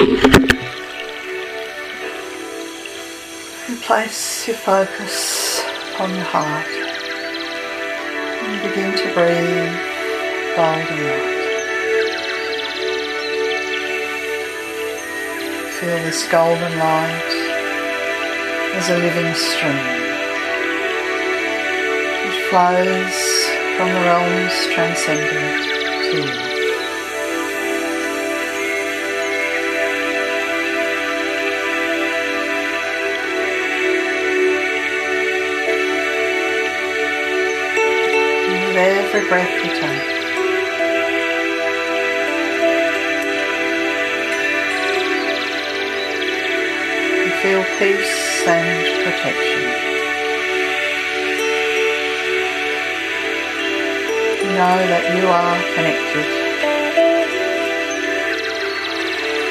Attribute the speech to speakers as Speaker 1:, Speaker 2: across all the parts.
Speaker 1: And place your focus on your heart and begin to breathe golden light. Feel this golden light as a living stream. It flows from the realms transcendent to you. With every breath you feel peace and protection. Know that you are connected.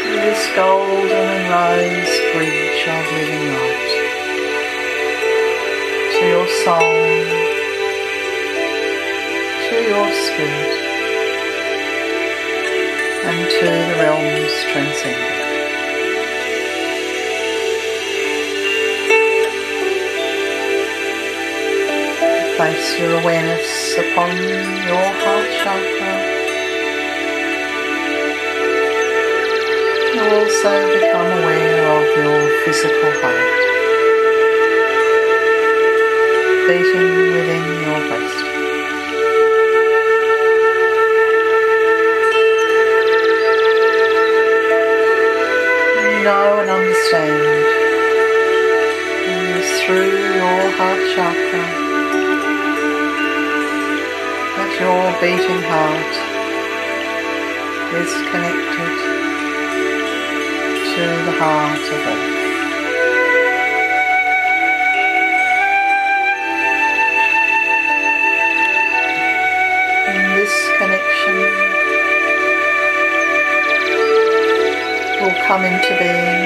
Speaker 1: To this golden and rose bridge of living light, to your soul, your spirit, and to the realms transcendent. Place your awareness upon your heart chakra. You also become aware of your physical heart beating within your breast. Your heart chakra that your beating heart is connected to the heart of earth. And this connection will come into being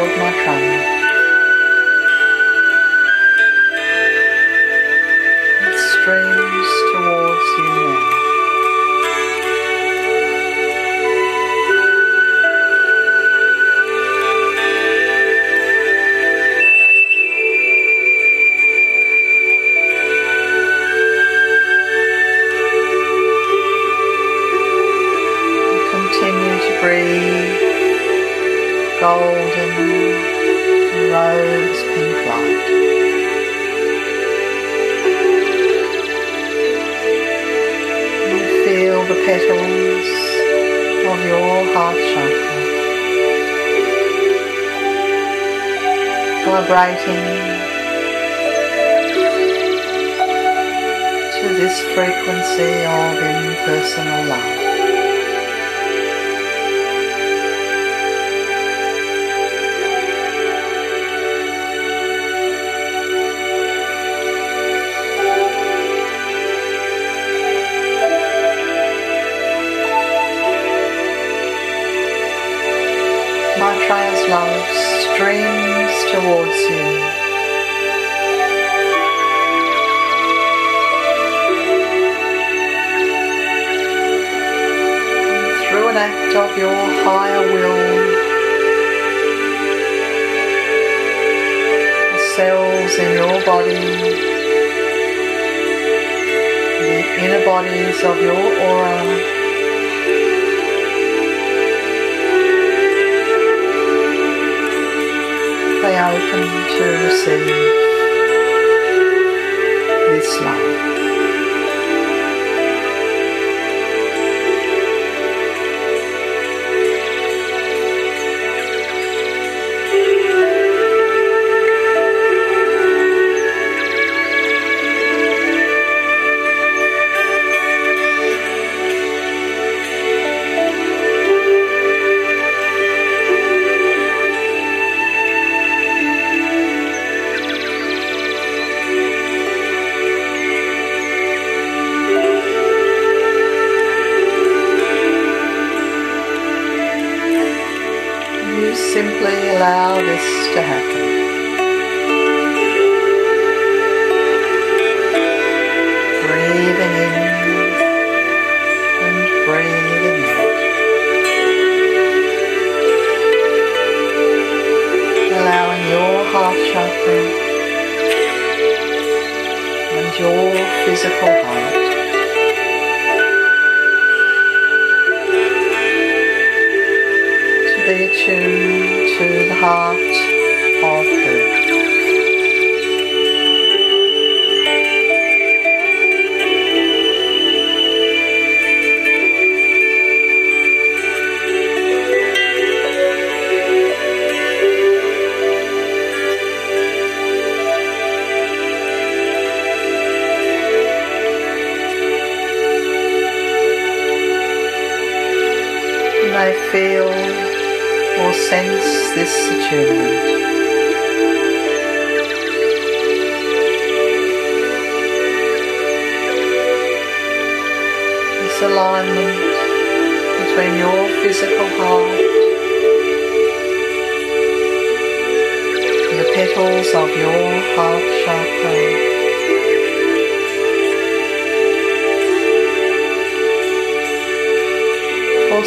Speaker 1: of the Lord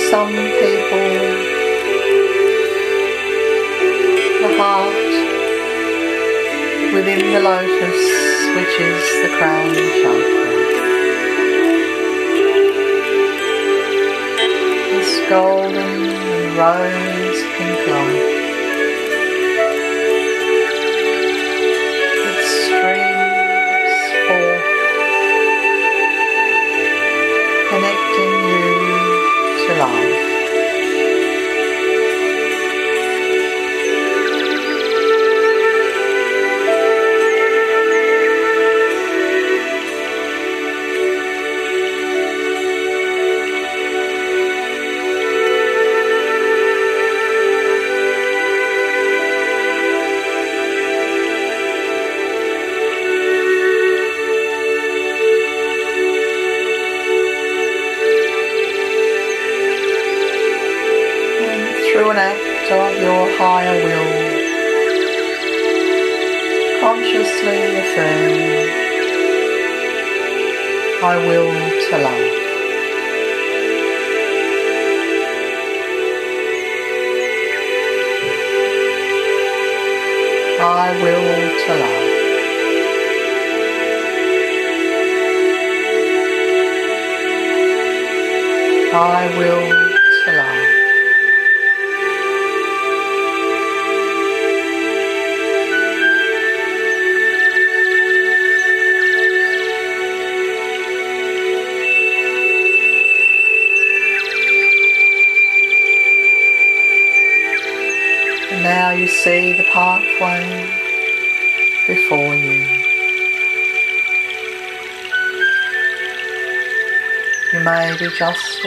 Speaker 1: some people, the heart within the lotus, which is the crown chakra. This golden rose pink light.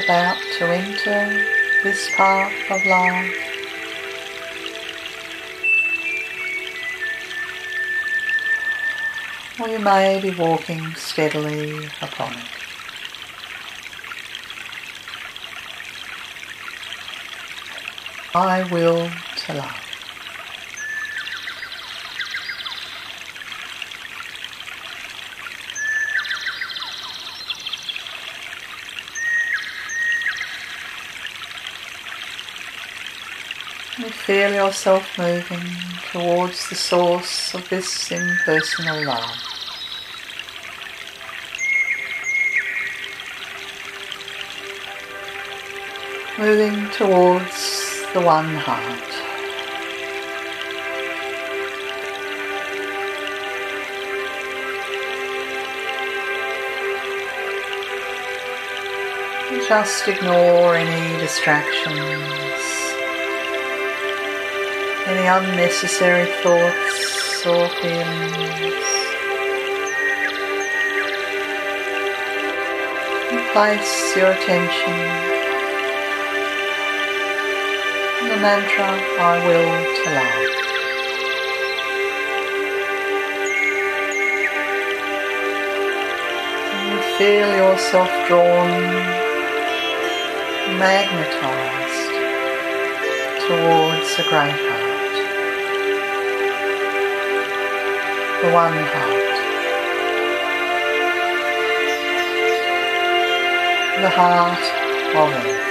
Speaker 1: about to enter this path of life. Or you may be walking steadily upon it. I will to love. Feel yourself moving towards the source of this impersonal love. Moving towards the one heart. Just ignore any distractions any unnecessary thoughts or feelings. And place your attention on the mantra I will to love. Feel yourself drawn, magnetized towards the great one heart. The heart of earth.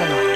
Speaker 1: Will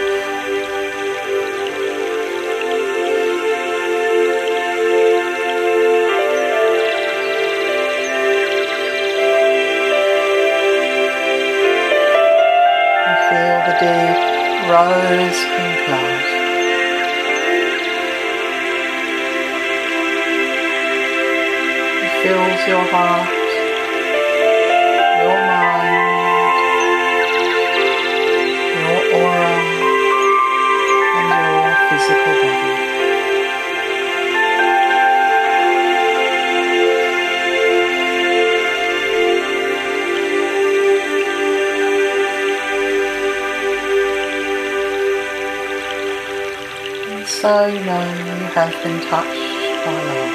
Speaker 1: have been touched by love.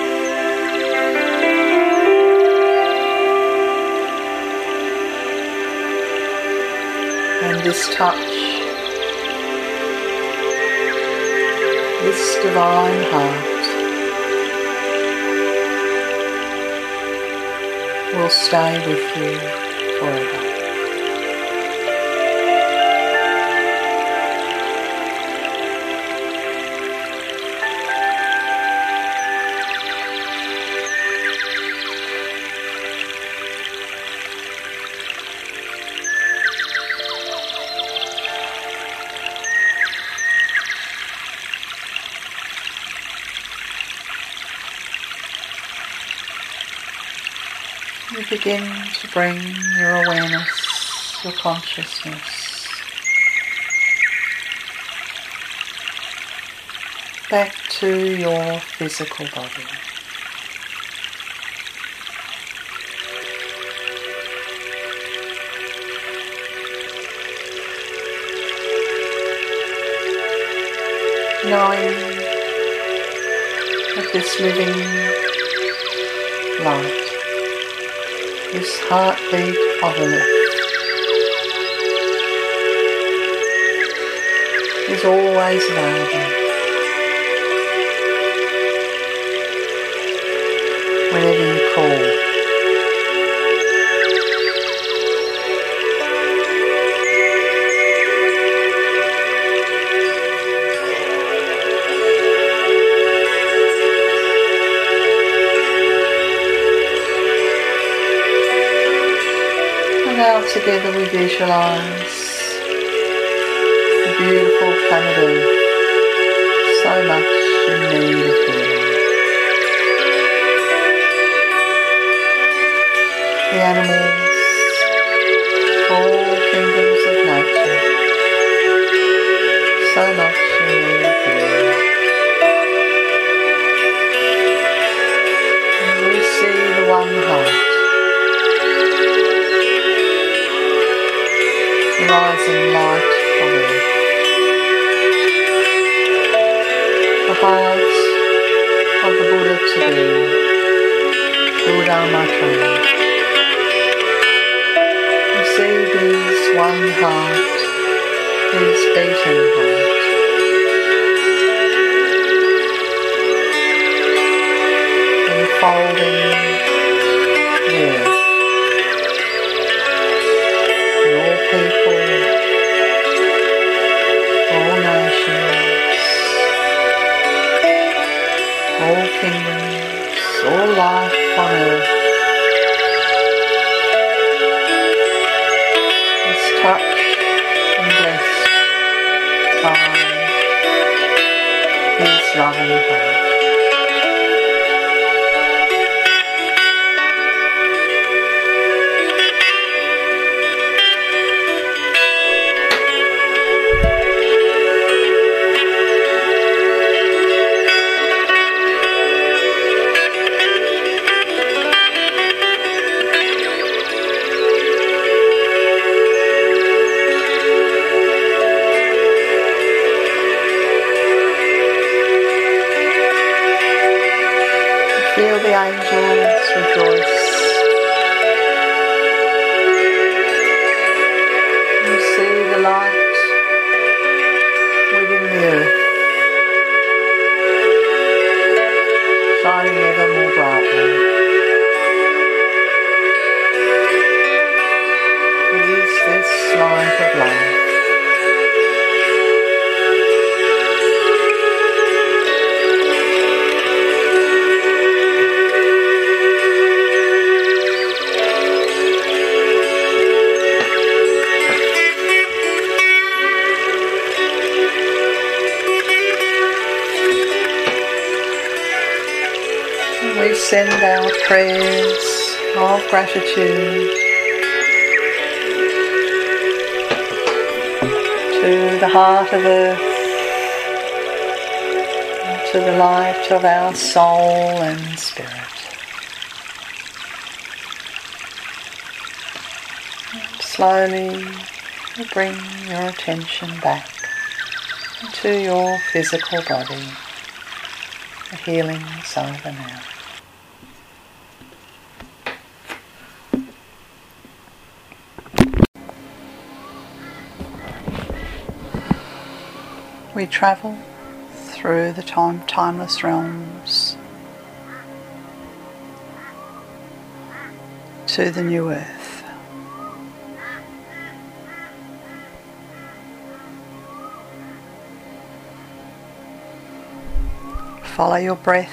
Speaker 1: And this touch, this divine heart will stay with you forever. Begin to bring your awareness, your consciousness back to your physical body. Knowing that this living light this heartbeat of earth is always available together we visualize the beautiful Earth, so much in need of healing. The animals, nations, all kingdoms, all life on earth. Gratitude to the heart of earth, to the light of our soul and spirit. And slowly bring your attention back to your physical body. The healing is over now. We travel through the time, timeless realms to the new earth. Follow your breath,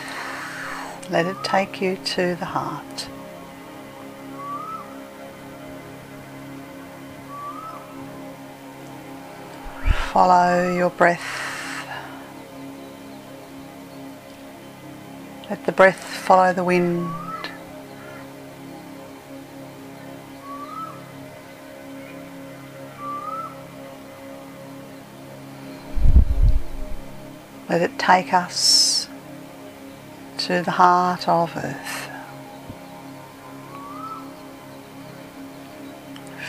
Speaker 1: let it take you to the heart. Follow your breath. Let the breath follow the wind. Let it take us to the heart of earth.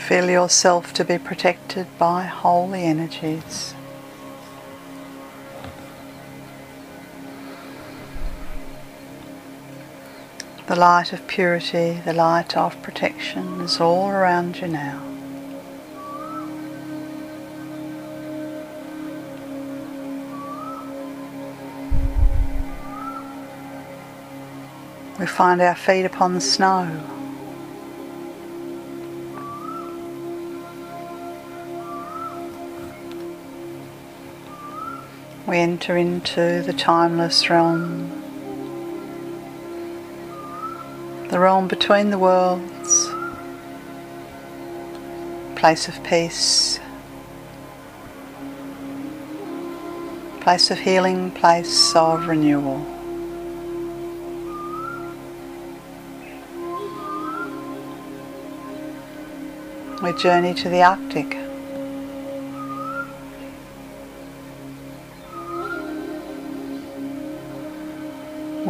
Speaker 1: Feel yourself to be protected by holy energies. The light of purity, the light of protection is all around you now. We find our feet upon the snow. We enter into the timeless realm, the realm between the worlds, place of peace, place of healing, place of renewal. We journey to the Arctic.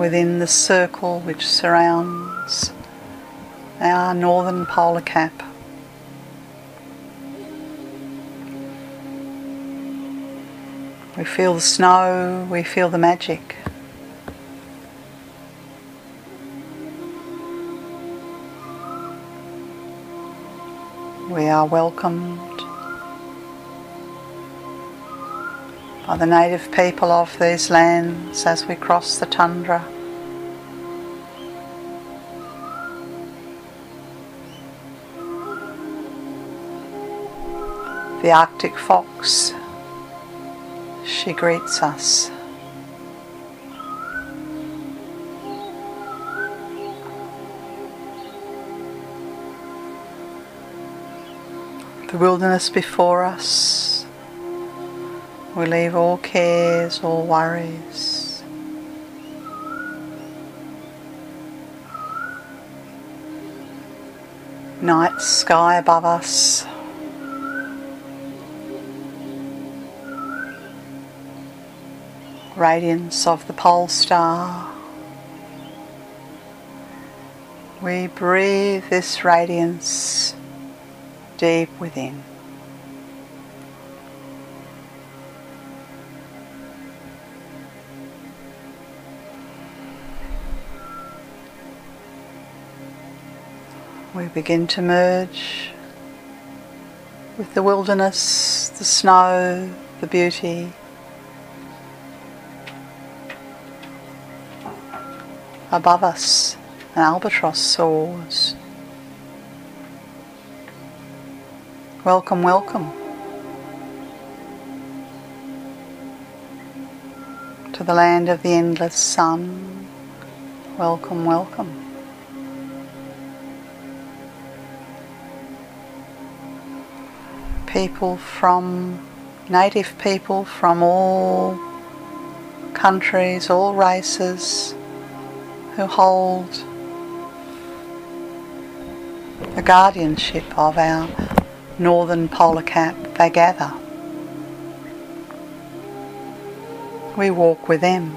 Speaker 1: Within the circle which surrounds our northern polar cap. We feel the snow, we feel the magic. We are welcomed by the native people of these lands as we cross the tundra. The Arctic fox, she greets us. The wilderness before us, we leave all cares, all worries. Night sky above us. radiance of the pole star. We breathe this radiance deep within. We begin to merge with the wilderness, the snow, the beauty, Above us, an albatross soars. Welcome, welcome to the land of the endless sun. Welcome, welcome. People from, native people from all countries, all races who hold the guardianship of our northern polar cap, they gather. We walk with them.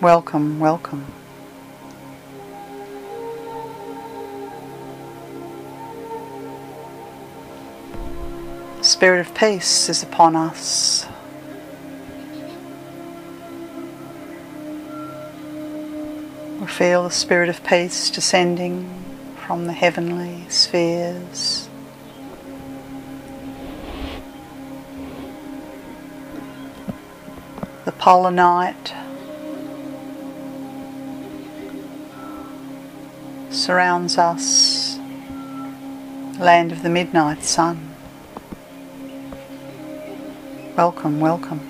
Speaker 1: Welcome, welcome. Spirit of peace is upon us. We feel the spirit of peace descending from the heavenly spheres. The polar night surrounds us, land of the midnight sun. Welcome, welcome.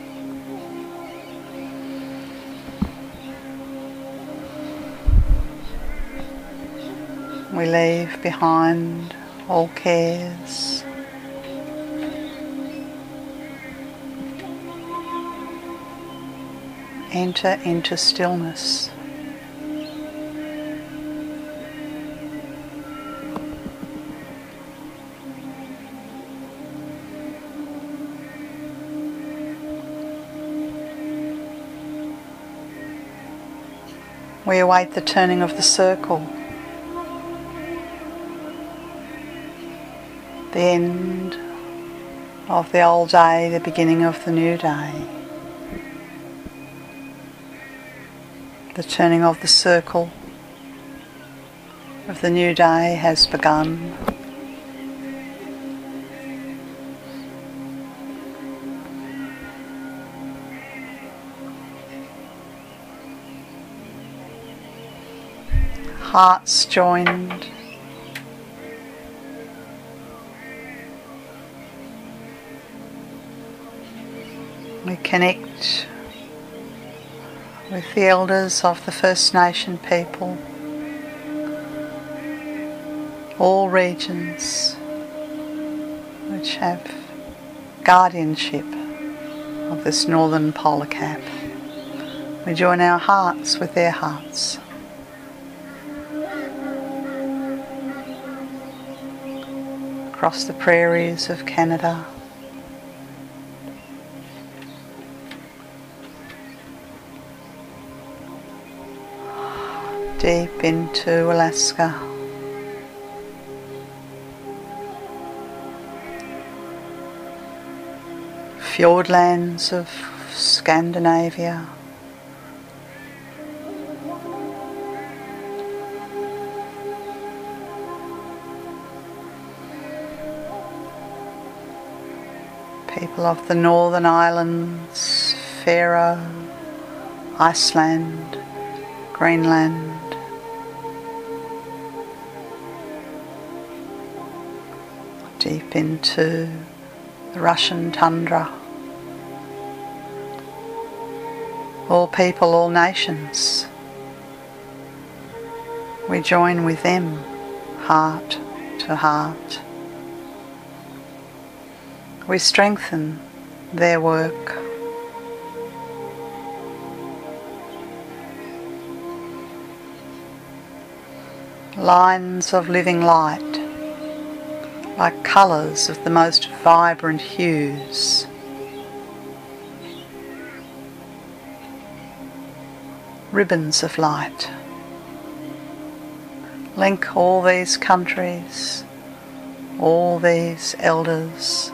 Speaker 1: we leave behind all cares. Enter into stillness. We await the turning of the circle. the end of the old day, the beginning of the new day. The turning of the circle of the new day has begun. Hearts joined. We connect with the elders of the First Nation people, all regions which have guardianship of this northern polar cap. We join our hearts with their hearts. Across the prairies of Canada. deep into Alaska. Fjordlands of Scandinavia. Of the Northern Islands, Faroe, Iceland, Greenland, deep into the Russian tundra. All people, all nations. We join with them, heart to heart. We strengthen their work. Lines of living light, like colours of the most vibrant hues. Ribbons of light link all these countries, all these elders,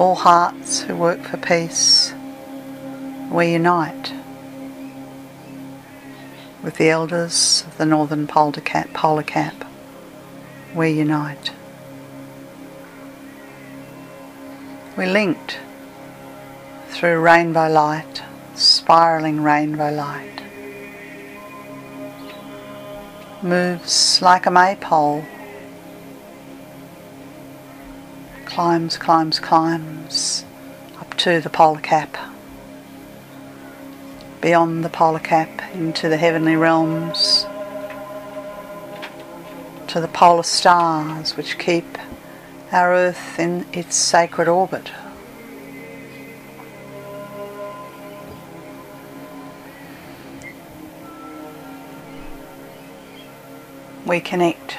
Speaker 1: all hearts who work for peace. We unite with the elders of the Northern Polar Cap. Polar. We unite. We linked through rainbow light, spiraling rainbow light. Moves like a maypole. Climbs, climbs, climbs up to the polar cap. Beyond the polar cap into the heavenly realms. To the polar stars which keep our earth in its sacred orbit. we connect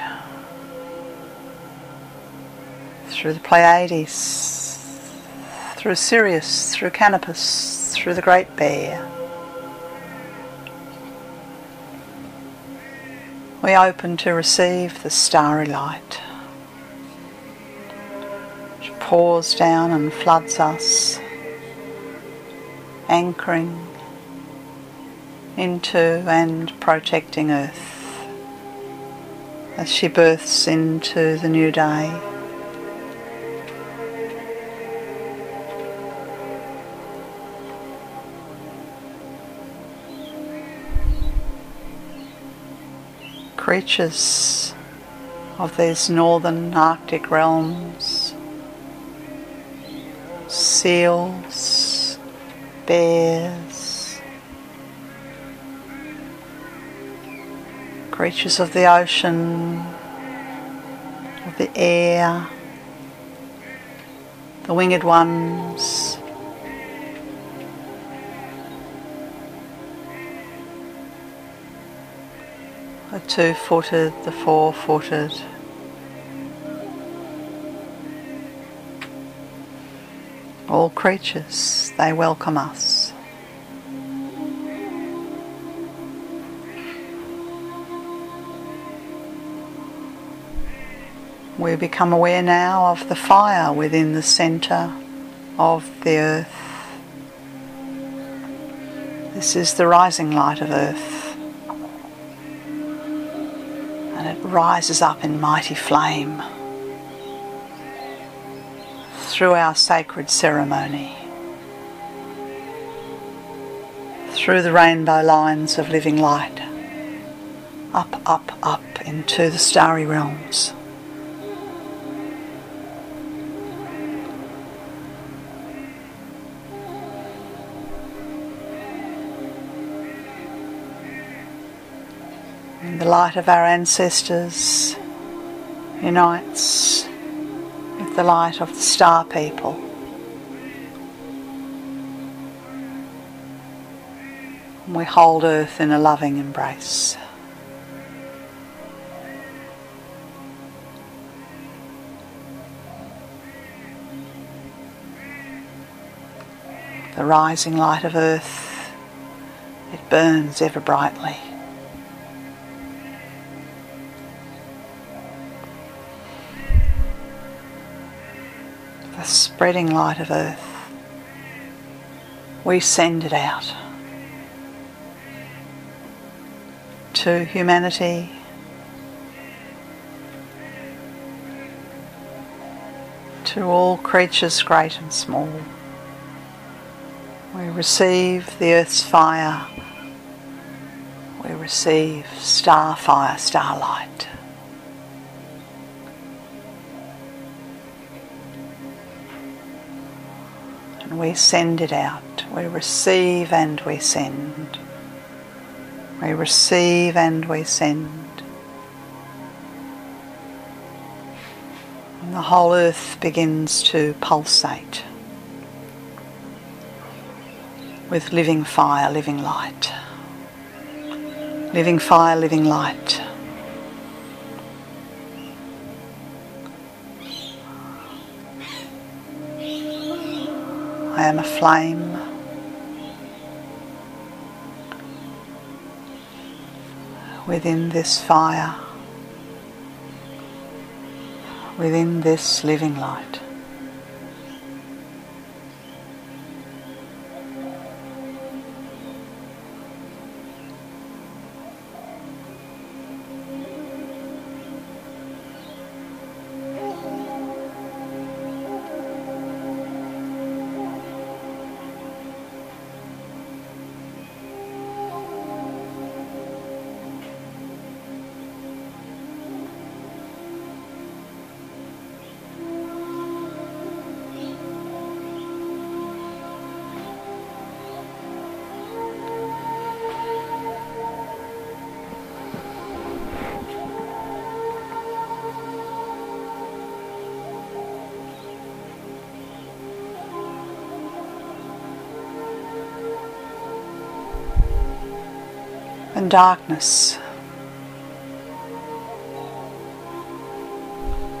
Speaker 1: through the Pleiades, through Sirius, through Canopus, through the Great Bear. We open to receive the starry light, which pours down and floods us, anchoring into and protecting Earth as she births into the new day. Creatures of these northern Arctic realms, seals, bears, creatures of the ocean, of the air, the winged ones. Two footed, the four footed. All creatures, they welcome us. We become aware now of the fire within the centre of the earth. This is the rising light of earth. Rises up in mighty flame through our sacred ceremony, through the rainbow lines of living light, up, up, up into the starry realms. The light of our ancestors unites with the light of the star people. And we hold Earth in a loving embrace. The rising light of Earth, it burns ever brightly. Spreading light of earth. We send it out to humanity, to all creatures great and small. We receive the earth's fire. We receive star fire, starlight. And we send it out. We receive and we send. We receive and we send. And the whole earth begins to pulsate with living fire, living light. Living fire, living light. I am a flame. Within this fire within this living light. Darkness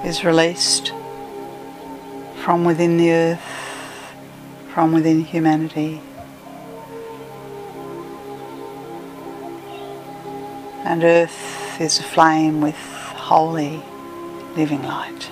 Speaker 1: is released from within the earth, from within humanity. And earth is aflame with holy living light.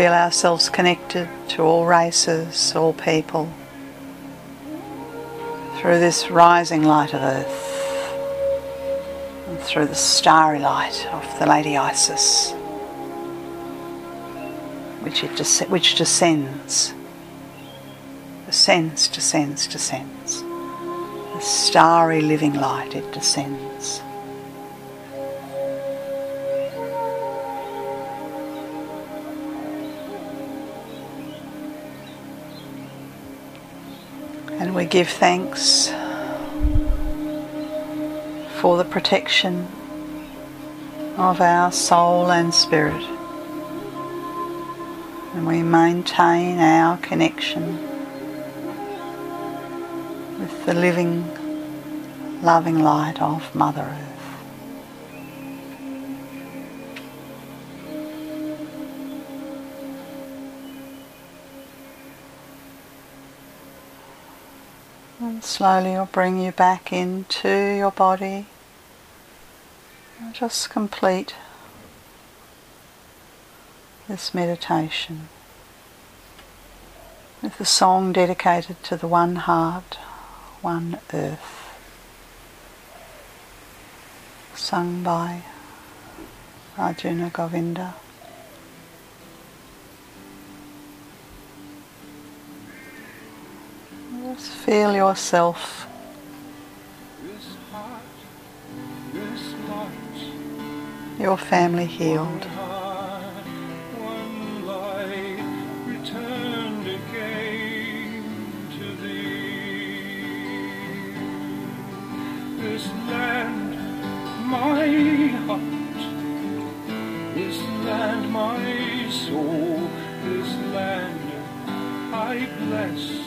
Speaker 1: Feel ourselves connected to all races, all people, through this rising light of earth, and through the starry light of the Lady Isis, which, it des- which descends, descends, descends, descends. The starry living light, it descends. Give thanks for the protection of our soul and spirit. And we maintain our connection with the living, loving light of Mother Earth. Slowly I'll bring you back into your body. Just complete this meditation with the song dedicated to the one heart, one earth, sung by Arjuna Govinda. Feel yourself your family healed.
Speaker 2: one heart, one light, returned again to thee. This land, my heart, this land, my soul, this land I bless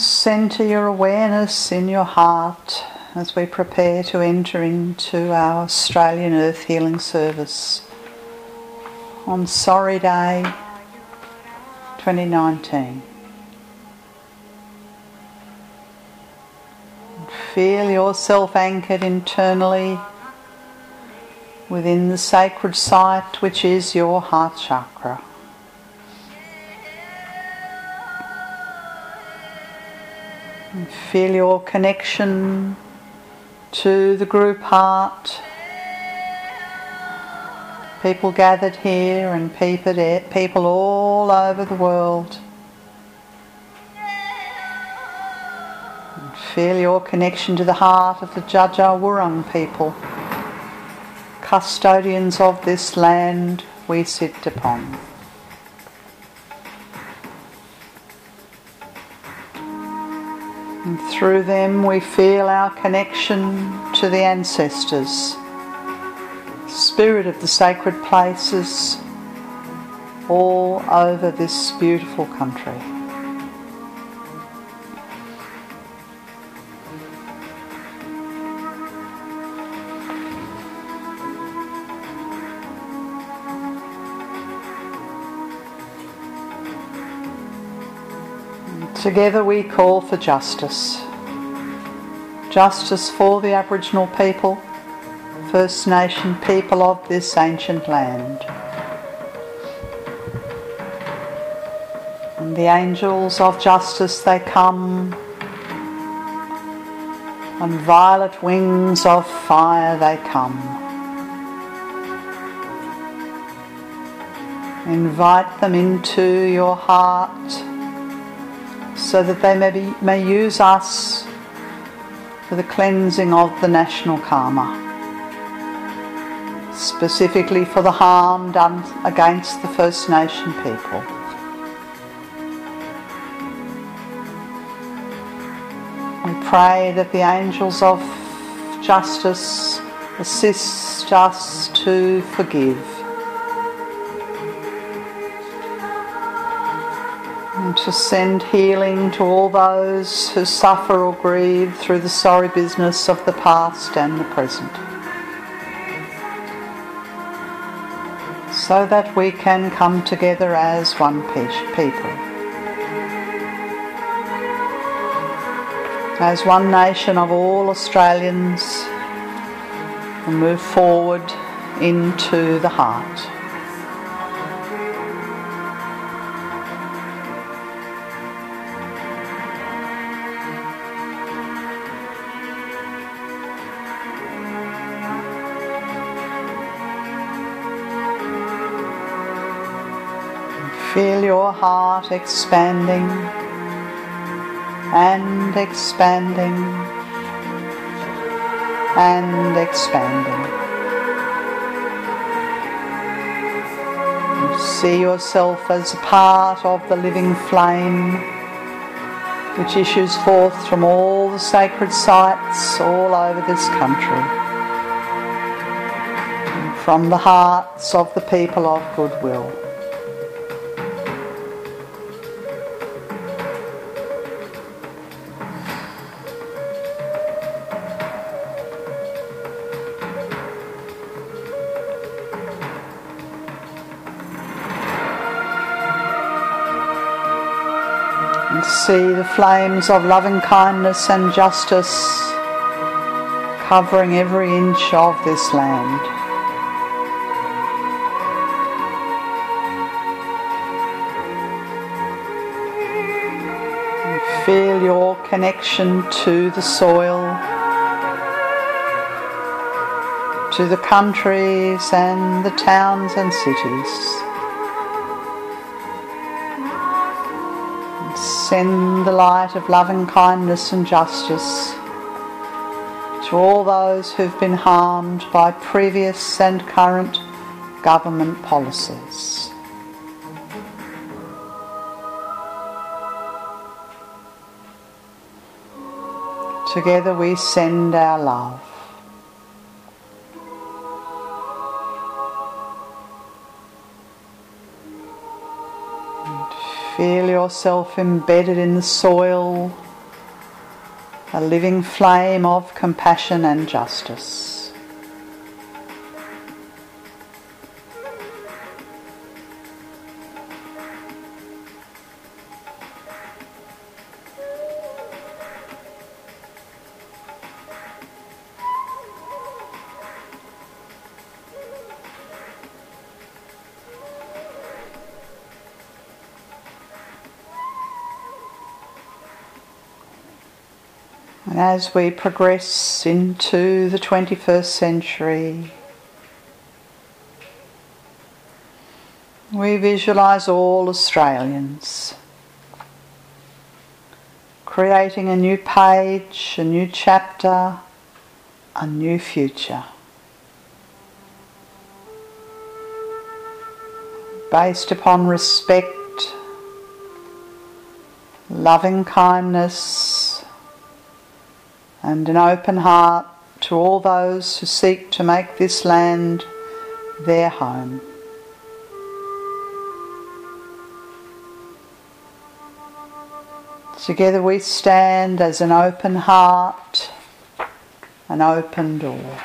Speaker 1: center your awareness in your heart as we prepare to enter into our Australian Earth Healing Service on Sorry Day 2019. Feel yourself anchored internally within the sacred site which is your heart chakra. feel your connection to the group heart. People gathered here and people all over the world. Feel your connection to the heart of the Jajawurrung people, custodians of this land we sit upon. Through them, we feel our connection to the ancestors, spirit of the sacred places all over this beautiful country. Together we call for justice. Justice for the Aboriginal people, First Nation people of this ancient land. And the angels of justice they come, on violet wings of fire they come. Invite them into your heart so that they may, be, may use us for the cleansing of the national karma, specifically for the harm done against the First Nation people. We pray that the angels of justice assist us to forgive. And to send healing to all those who suffer or grieve through the sorry business of the past and the present. So that we can come together as one people. As one nation of all Australians and move forward into the heart. Feel your heart expanding and expanding and expanding. see yourself as part of the living flame which issues forth from all the sacred sites all over this country, from the hearts of the people of goodwill. Flames of loving kindness and justice covering every inch of this land. feel your connection to the soil, to the countries and the towns and cities. send the light of loving kindness and justice to all those who've been harmed by previous and current government policies. Together we send our love. Feel yourself embedded in the soil, a living flame of compassion and justice. As we progress into the 21st century, we visualise all Australians creating a new page, a new chapter, a new future. Based upon respect, loving kindness, and an open heart to all those who seek to make this land their home. Together we stand as an open heart, an open door.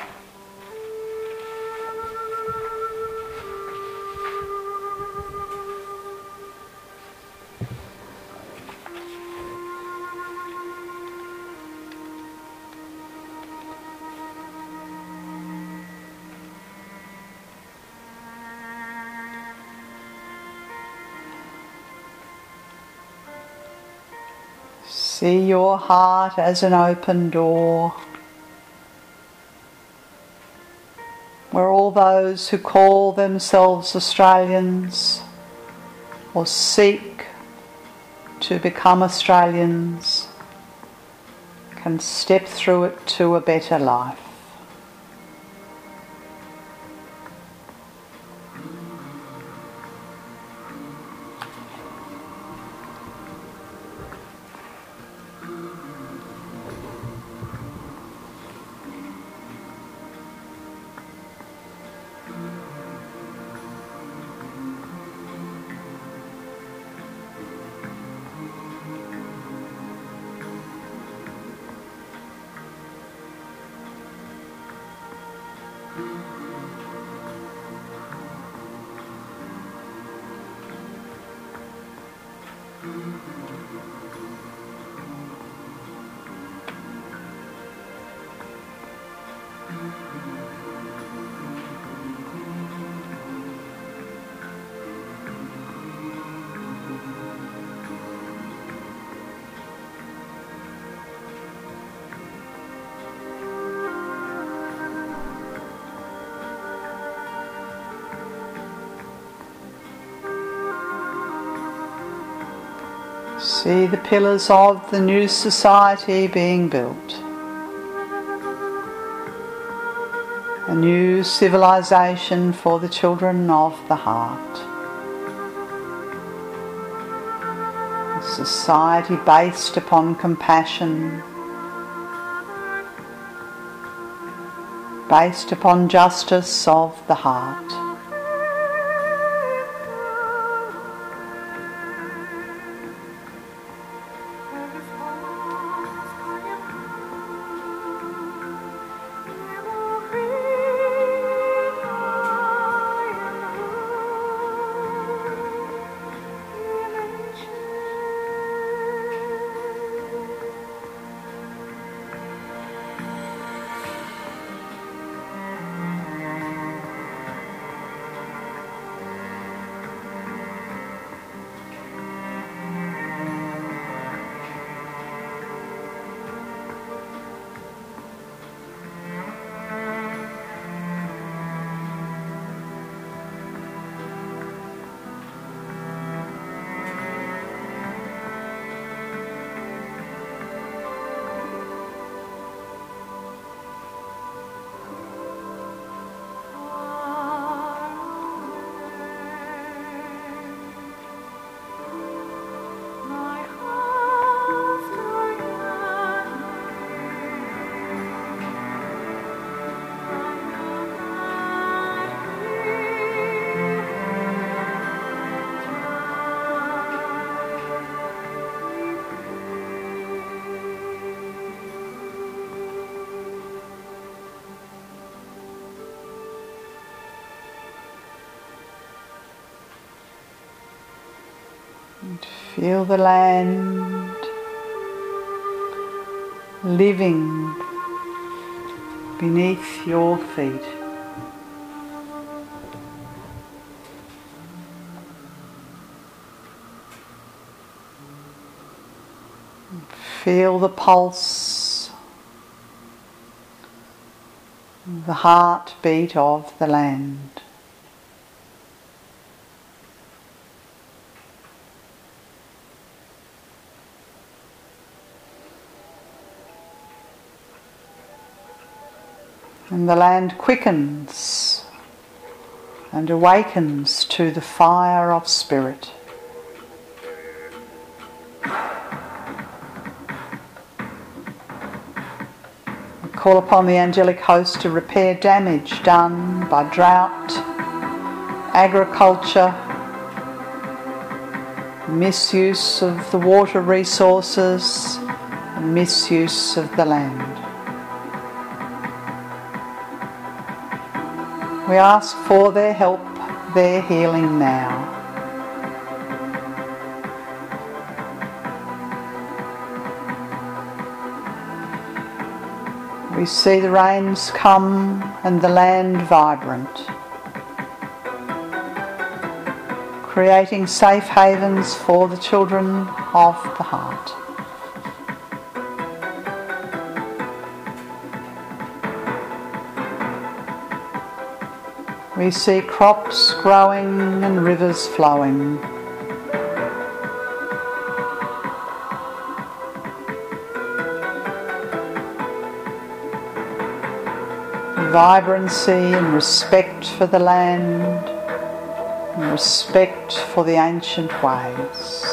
Speaker 1: See your heart as an open door where all those who call themselves Australians or seek to become Australians can step through it to a better life. See the pillars of the new society being built. A new civilization for the children of the heart. A society based upon compassion, based upon justice of the heart. Feel the land living beneath your feet. Feel the pulse, the heartbeat of the land. The land quickens and awakens to the fire of spirit. We call upon the angelic host to repair damage done by drought, agriculture, misuse of the water resources, and misuse of the land. We ask for their help, their healing now. We see the rains come and the land vibrant, creating safe havens for the children of the heart. We see crops growing and rivers flowing. vibrancy and respect for the land, and respect for the ancient ways.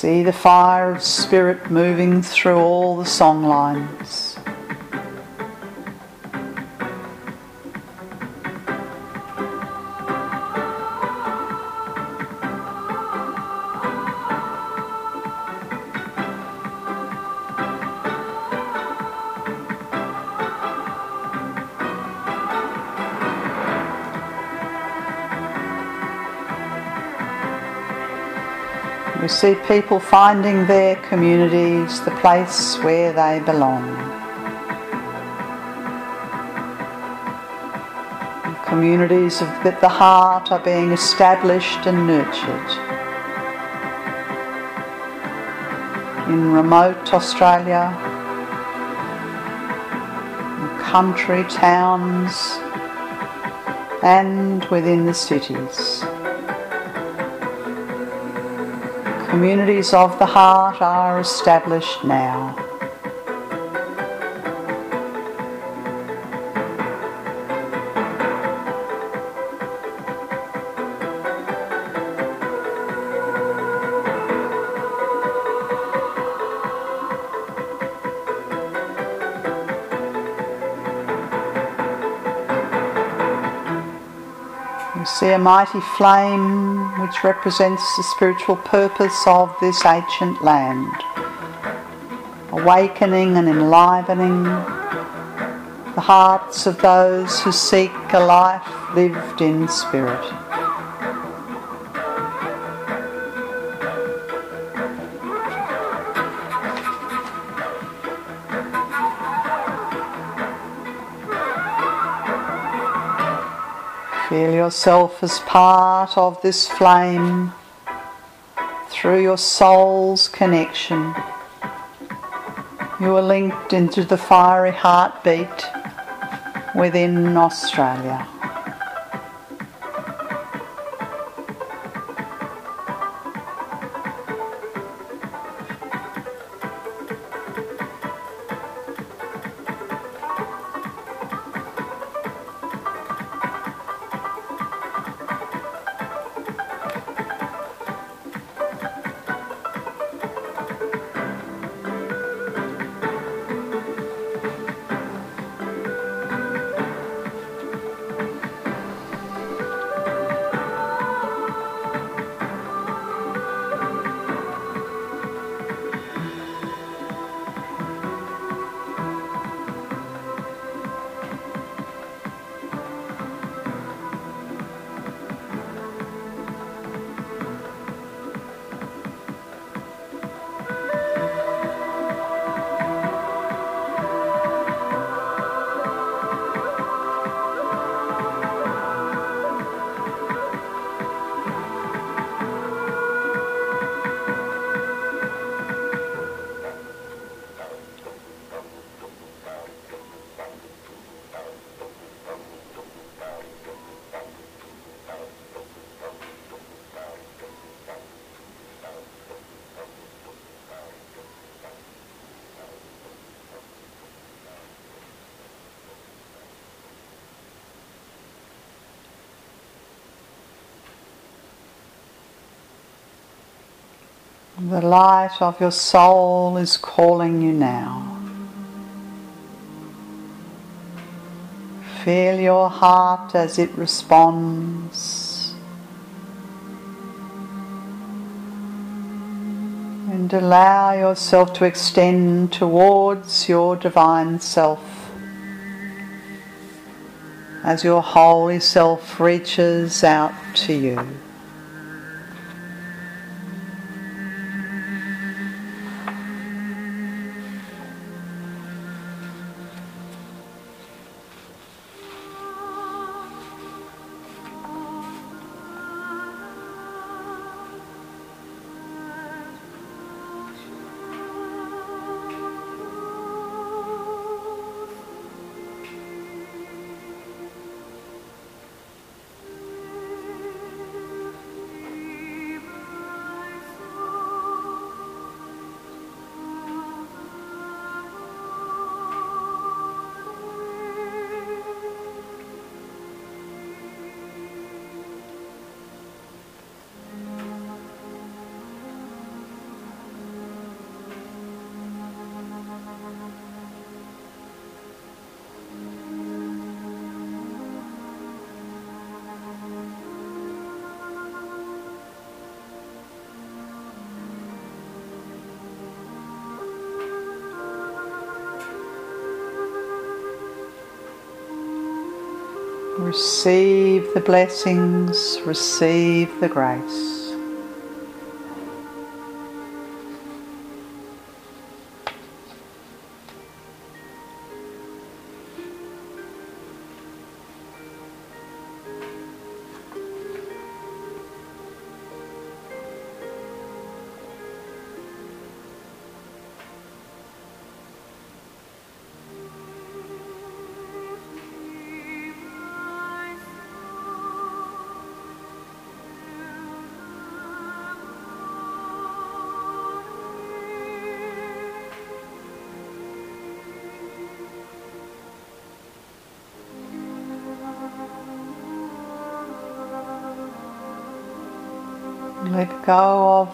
Speaker 1: See the fire of spirit moving through all the song lines. See people finding their communities, the place where they belong. Communities of the heart are being established and nurtured. In remote Australia, in country towns, and within the cities. Communities of the heart are established now. See a mighty flame which represents the spiritual purpose of this ancient land, awakening and enlivening the hearts of those who seek a life lived in spirit. Yourself as part of this flame through your soul's connection. You are linked into the fiery heartbeat within Australia. The light of your soul is calling you now. Feel your heart as it responds. And allow yourself to extend towards your divine self as your holy self reaches out to you. The blessings, receive the grace.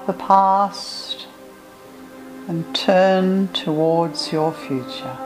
Speaker 1: The past and turn towards your future.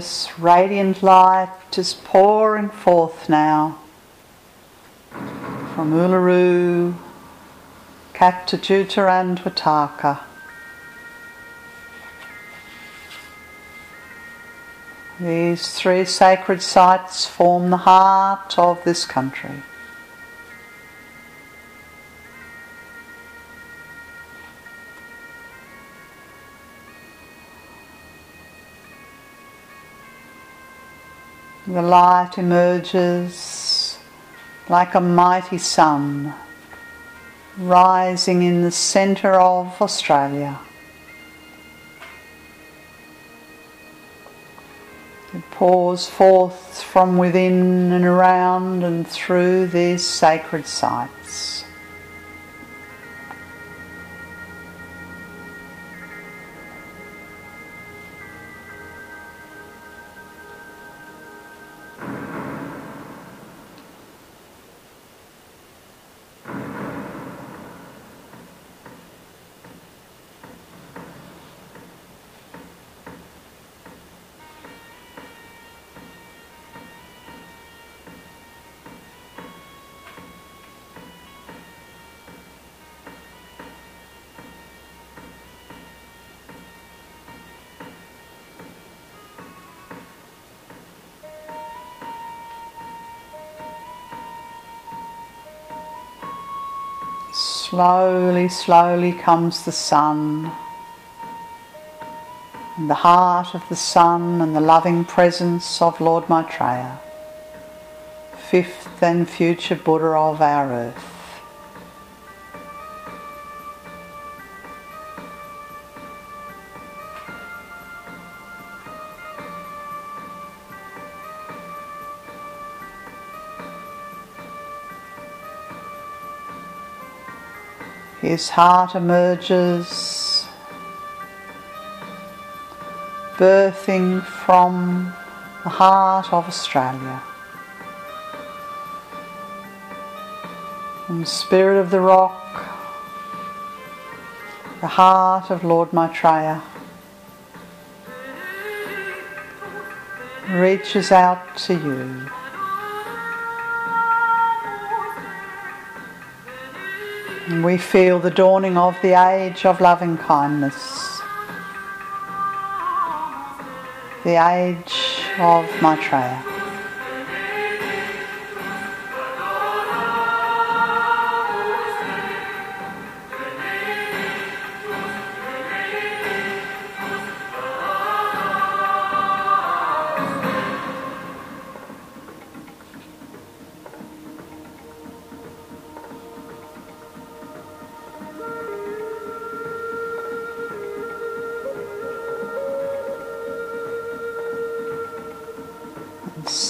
Speaker 1: Glorious, radiant light is pouring forth now from Uluru, Kata Tjuta, and Watarrka. These three sacred sites form the heart of this country. The light emerges like a mighty sun rising in the centre of Australia. It pours forth from within and around and through these sacred sites. Slowly, slowly comes the sun. And the heart of the sun and the loving presence of Lord Maitreya, fifth and future Buddha of our earth. His heart emerges, birthing from the heart of Australia. The spirit of the rock, the heart of Lord Maitreya reaches out to you. And we feel the dawning of the age of loving kindness, the age of Maitreya.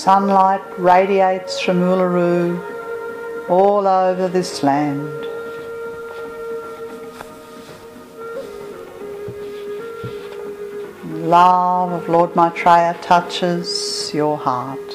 Speaker 1: Sunlight radiates from Uluru all over this land. Love of Lord Maitreya touches your heart.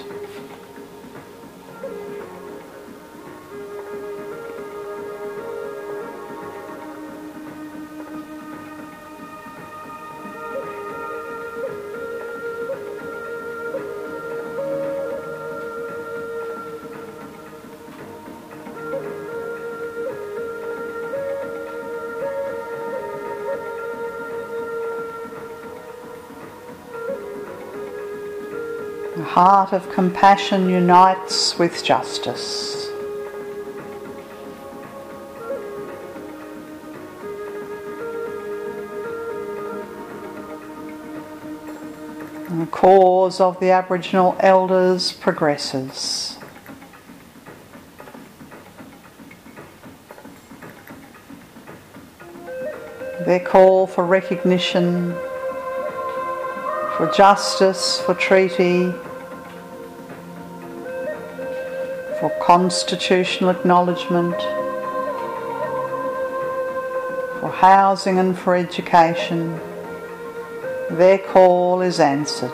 Speaker 1: Heart of compassion unites with justice. And the cause of the Aboriginal elders progresses. Their call for recognition, for justice, for treaty, constitutional acknowledgement, for housing and for education, their call is answered.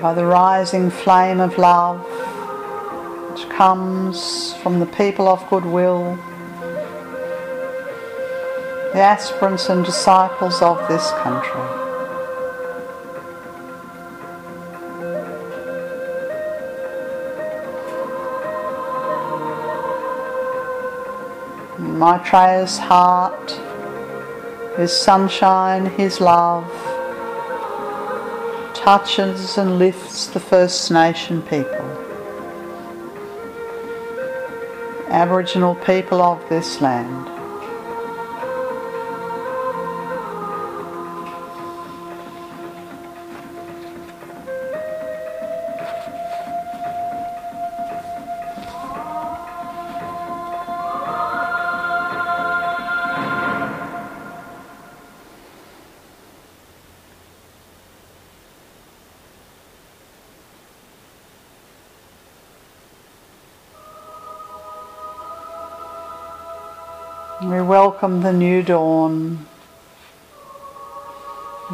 Speaker 1: By the rising flame of love which comes from the people of goodwill, the aspirants and disciples of this country. Maitreya's heart, his sunshine, his love, touches and lifts the First Nation people, Aboriginal people of this land. Welcome the new dawn,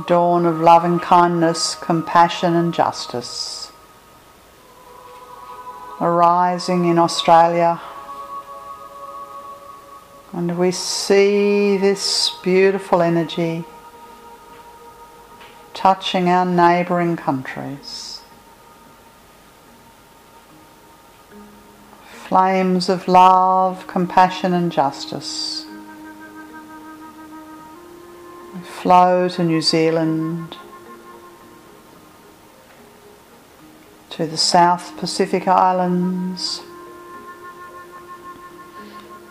Speaker 1: dawn of loving kindness, compassion, and justice, arising in Australia. And we see this beautiful energy touching our neighbouring countries. flames of love, compassion, and justice flow to New Zealand, to the South Pacific Islands,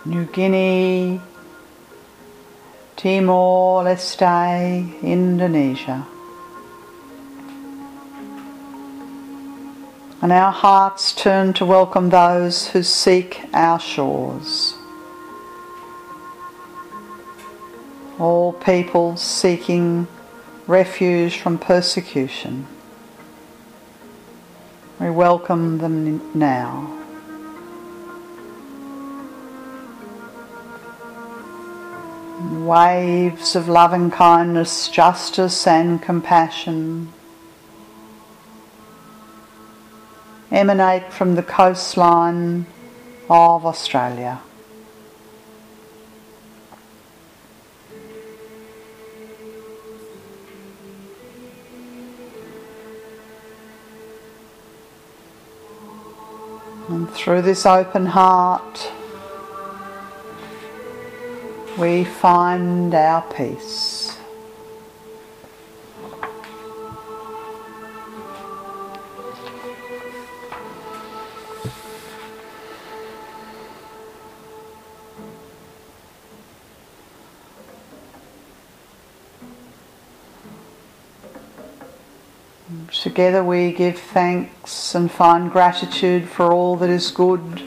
Speaker 1: New Guinea, Timor Leste, Indonesia. And our hearts turn to welcome those who seek our shores. All people seeking refuge from persecution. We welcome them now. Waves of loving kindness, justice, and compassion emanate from the coastline of Australia. And through this open heart, we find our peace. Together we give thanks and find gratitude for all that is good,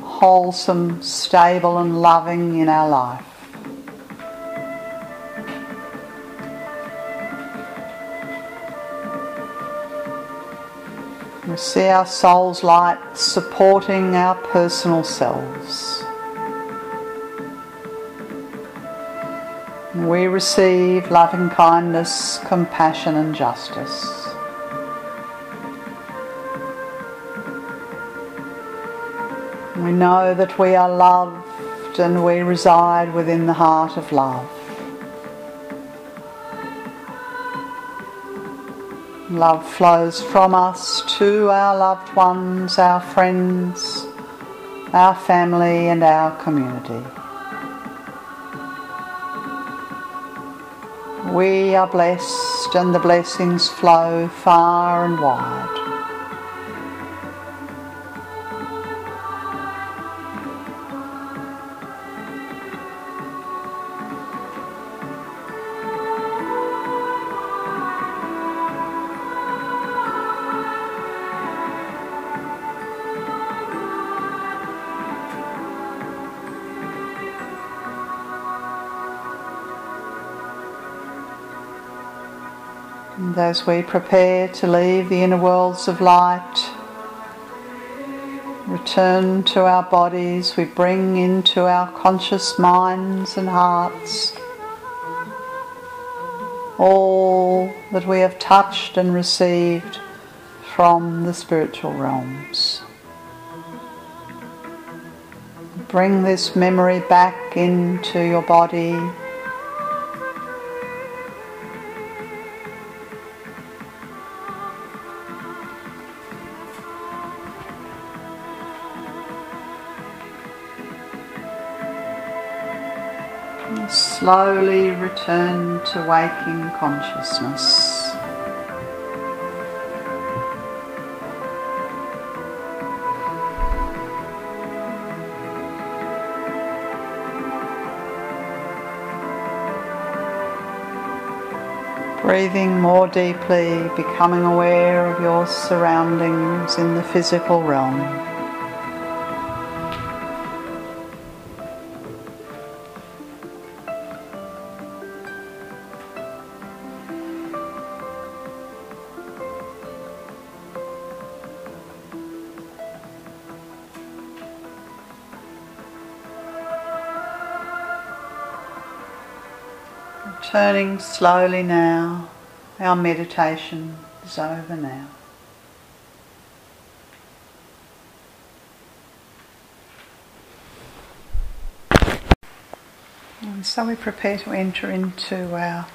Speaker 1: wholesome, stable, and loving in our life. We see our soul's light supporting our personal selves. We receive loving kindness, compassion, and justice. We know that we are loved and we reside within the heart of love. Love flows from us to our loved ones, our friends, our family, and our community. We are blessed, and the blessings flow far and wide. As we prepare to leave the inner worlds of light, return to our bodies, we bring into our conscious minds and hearts all that we have touched and received from the spiritual realms. Bring this memory back into your body. Slowly return to waking consciousness. Breathing more deeply, becoming aware of your surroundings in the physical realm. Turning slowly now, our meditation is over now. And so we prepare to enter into our,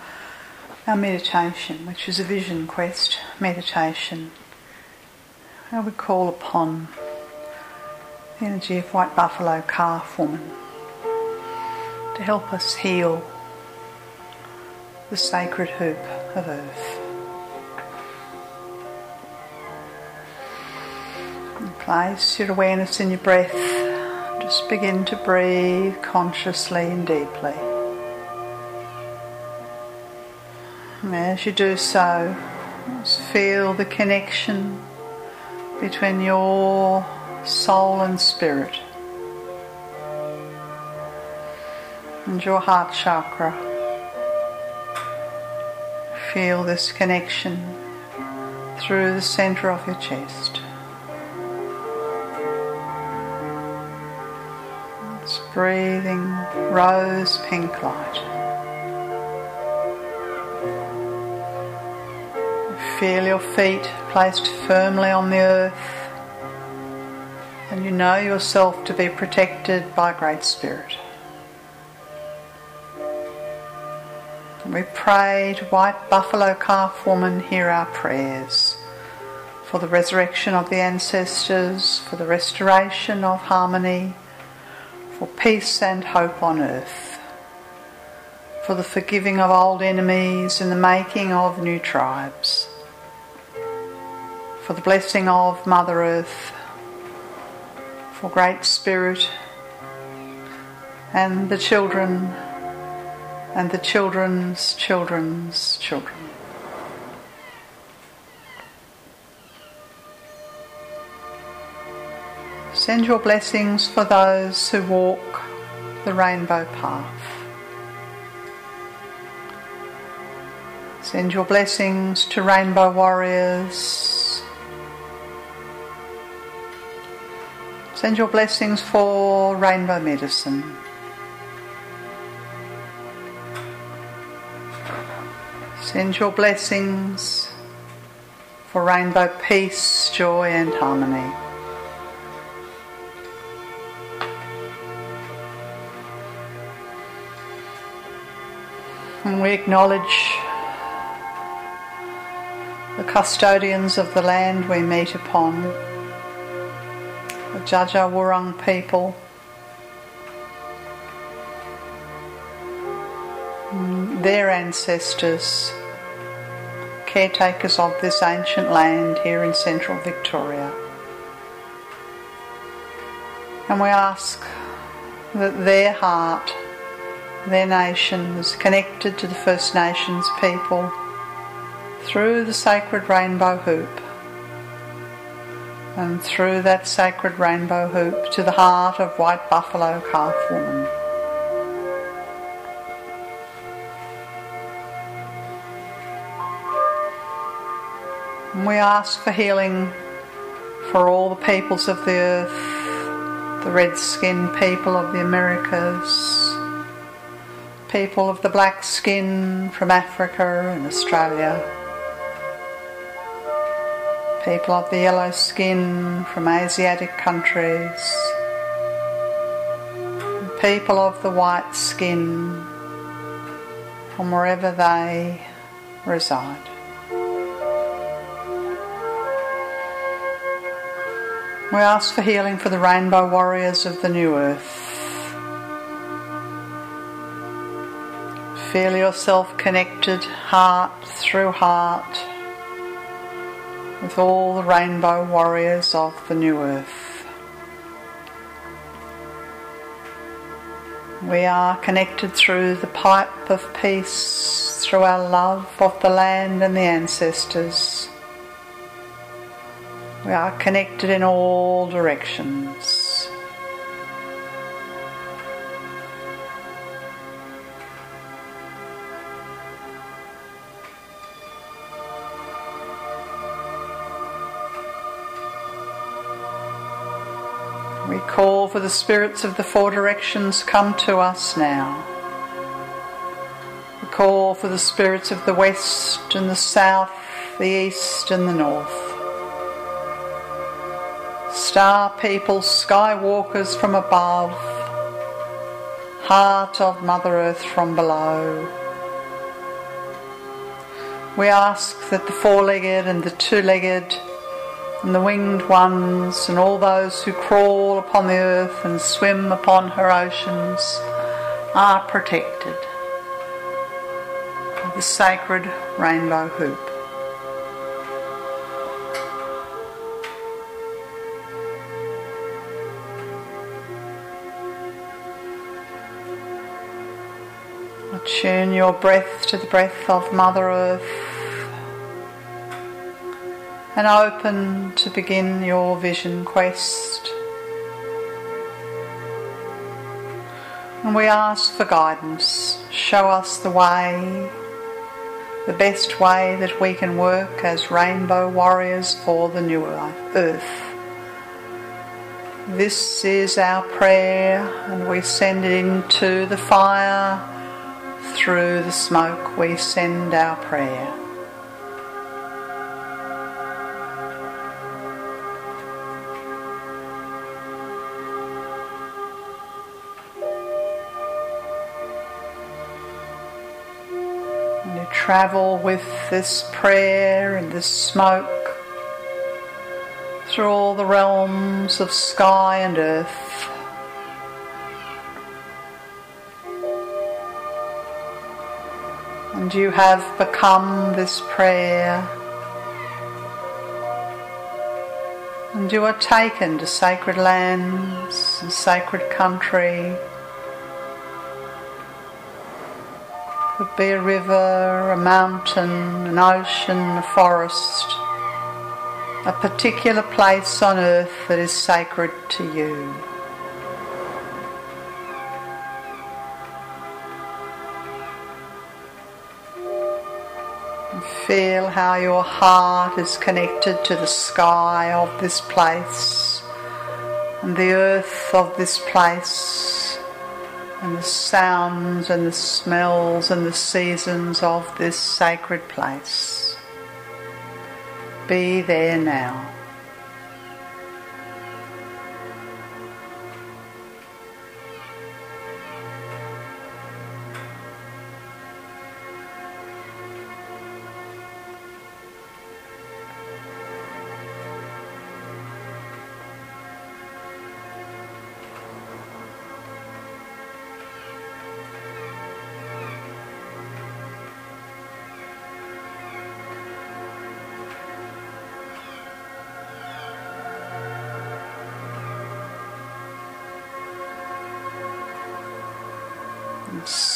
Speaker 1: our meditation, which is a vision quest meditation. How we call upon the energy of White Buffalo Calf Woman to help us heal the sacred hoop of earth. Place your awareness in your breath. Just begin to breathe consciously and deeply. And as you do so, just feel the connection between your soul and spirit and your heart chakra. Feel this connection through the center of your chest. It's breathing rose pink light. Feel your feet placed firmly on the earth, and you know yourself to be protected by Great Spirit. We pray to White Buffalo Calf Woman, hear our prayers for the resurrection of the ancestors, for the restoration of harmony, for peace and hope on earth, for the forgiving of old enemies and the making of new tribes for the blessing of Mother Earth, for Great Spirit, and the children, and the children's children's children. Send your blessings for those who walk the rainbow path. Send your blessings to rainbow warriors Send your blessings for rainbow medicine. Send your blessings for rainbow peace, joy, and harmony. And we acknowledge the custodians of the land we meet upon the Dja Wurrung people. Their ancestors, caretakers of this ancient land here in central Victoria. And we ask that their heart, their nation is connected to the First Nations people through the sacred rainbow hoop and through that sacred rainbow hoop to the heart of White Buffalo Calf Woman. We ask for healing for all the peoples of the earth, the red skinned people of the Americas, people of the black skin from Africa and Australia people of the yellow skin from Asiatic countries, people of the white skin from wherever they reside. We ask for healing for the rainbow warriors of the new earth. Feel yourself connected heart through heart with all the rainbow warriors of the new earth. We are connected through the pipe of peace, through our love of the land and the ancestors. We are connected in all directions. We call for the spirits of the four directions come to us now. We call for the spirits of the west and the south, the east and the north. Star people, sky walkers from above, heart of Mother Earth from below. We ask that the four legged and the two legged and the winged ones, and all those who crawl upon the earth and swim upon her oceans are protected the sacred rainbow hoop. Tune your breath to the breath of Mother Earth and open to begin your vision quest. And we ask for guidance. Show us the way, the best way that we can work as rainbow warriors for the new earth. This is our prayer, and we send it into the fire. Through the smoke, we send our prayer. And you travel with this prayer and this smoke through all the realms of sky and earth. And you have become this prayer. And you are taken to sacred lands and sacred country. Could be a river, a mountain, an ocean, a forest a particular place on earth that is sacred to you. Feel how your heart is connected to the sky of this place and the earth of this place and the sounds and the smells and the seasons of this sacred place be there now.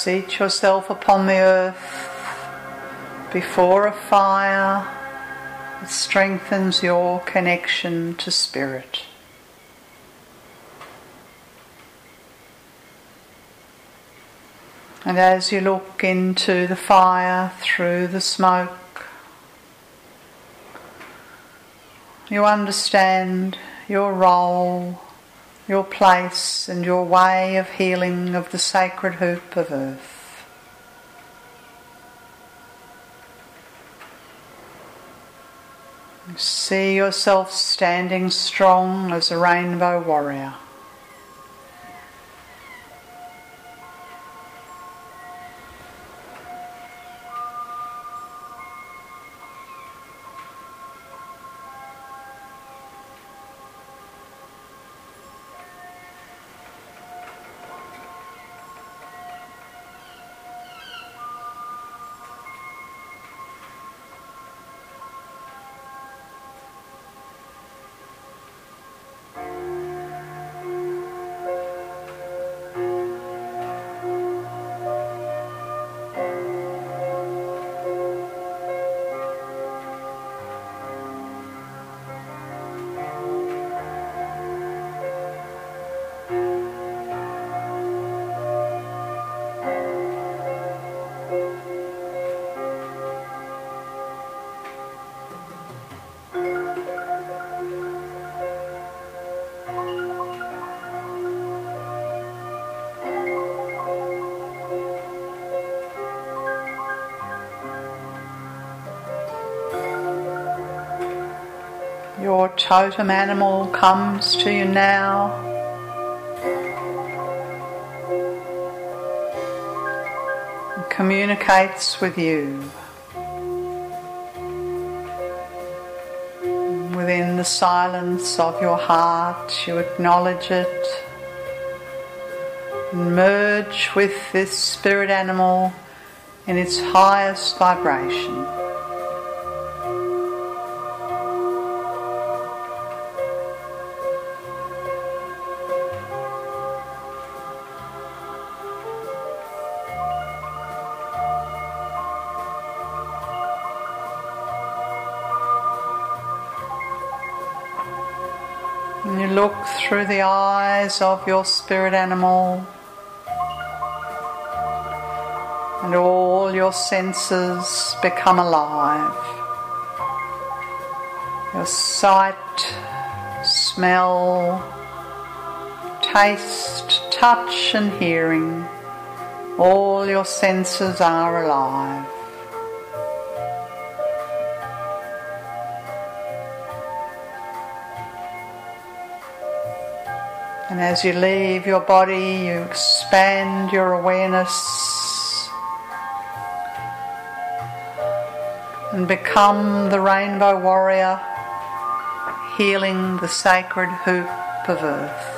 Speaker 1: Seat yourself upon the earth before a fire that strengthens your connection to spirit. And as you look into the fire through the smoke, you understand your role your place and your way of healing of the sacred hoop of earth. See yourself standing strong as a rainbow warrior. Totem animal comes to you now. and Communicates with you. Within the silence of your heart, you acknowledge it. And merge with this spirit animal in its highest vibration.
Speaker 2: look through the eyes of your spirit animal and all your senses become alive. Your sight, smell, taste, touch, and hearing, all your senses are alive. As you leave your body, you expand your awareness and become the rainbow warrior healing the sacred hoop of earth.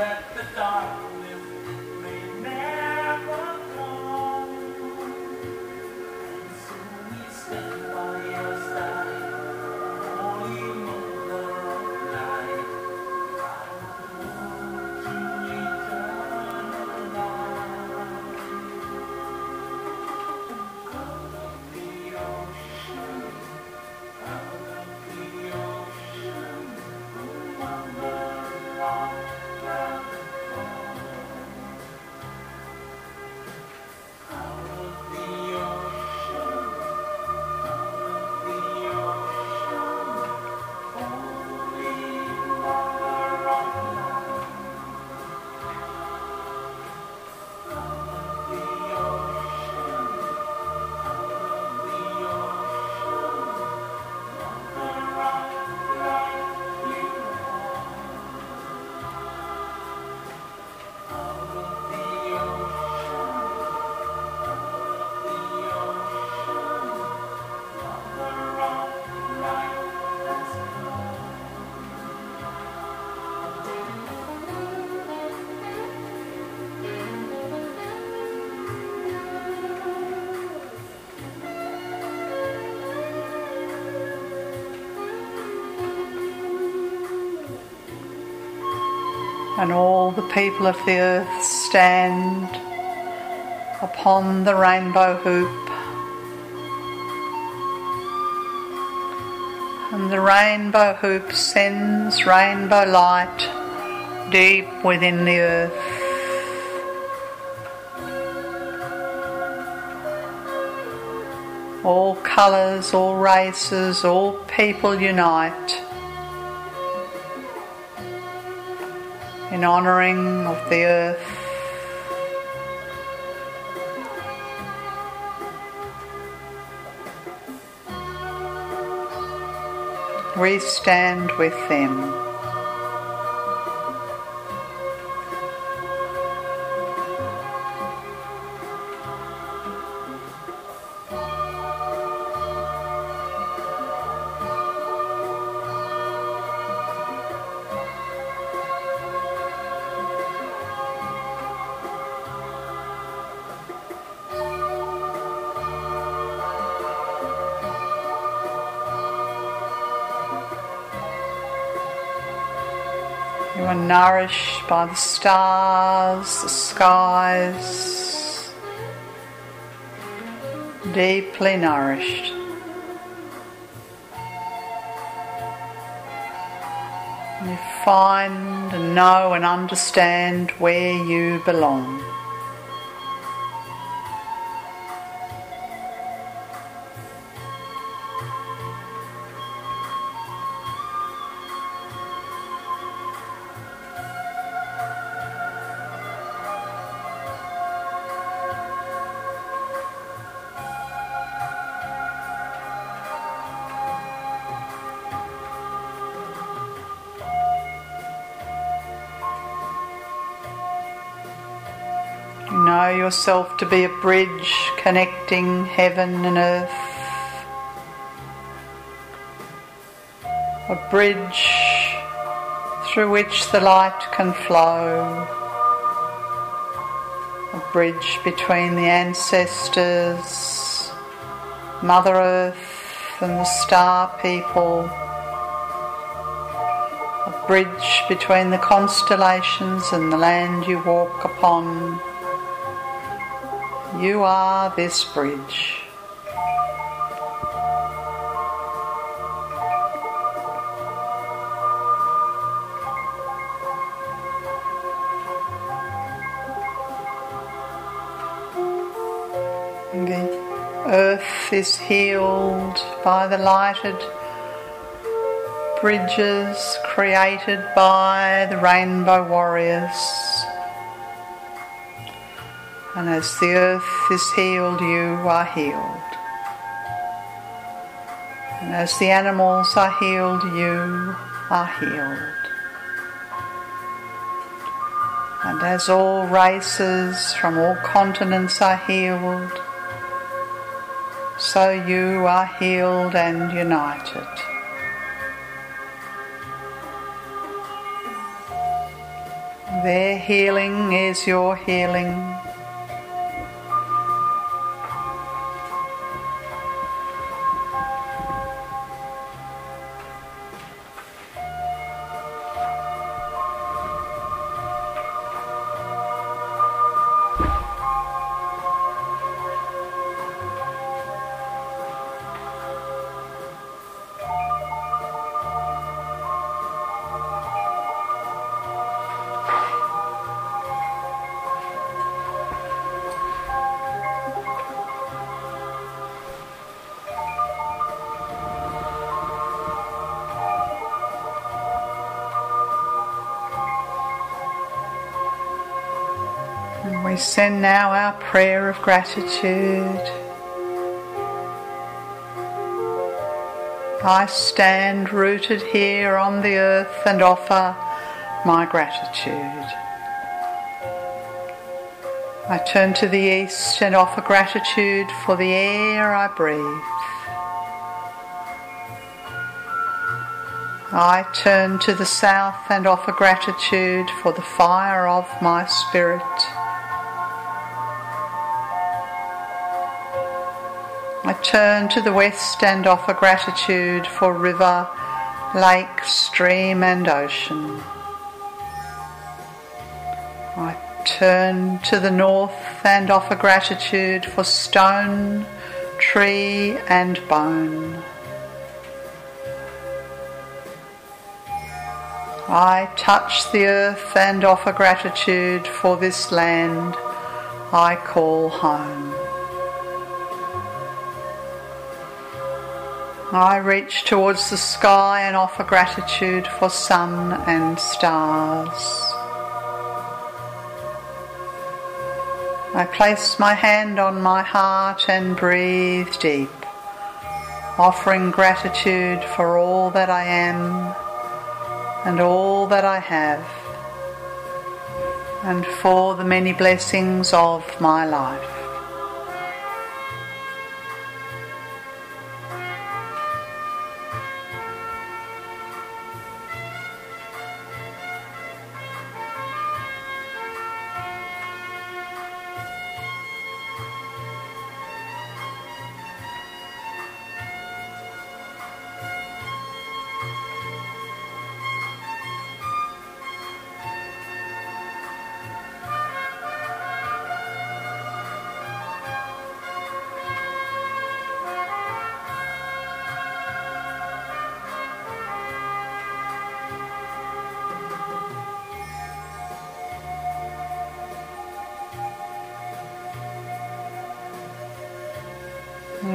Speaker 3: that the dark and
Speaker 1: all the people of the earth stand upon the rainbow hoop. And the rainbow hoop sends rainbow light deep within the earth. All colours, all races, all people unite honouring of the earth. We stand with them. Nourished by the stars, the skies, deeply nourished. You find and know and understand where you belong. Yourself to be a bridge connecting heaven and earth. A bridge through which the light can flow. A bridge between the ancestors, Mother Earth, and the star people. A bridge between the constellations and the land you walk upon. You are this bridge. The earth is healed by the lighted bridges created by the rainbow warriors. And as the earth is healed, you are healed. And as the animals are healed, you are healed. And as all races from all continents are healed, so you are healed and united. Their healing is your healing. Send now our prayer of gratitude. I stand rooted here on the earth and offer my gratitude. I turn to the east and offer gratitude for the air I breathe. I turn to the south and offer gratitude for the fire of my spirit. Turn to the west and offer gratitude for river, lake, stream, and ocean. I turn to the north and offer gratitude for stone, tree, and bone. I touch the earth and offer gratitude for this land I call home. I reach towards the sky and offer gratitude for sun and stars. I place my hand on my heart and breathe deep, offering gratitude for all that I am and all that I have, and for the many blessings of my life.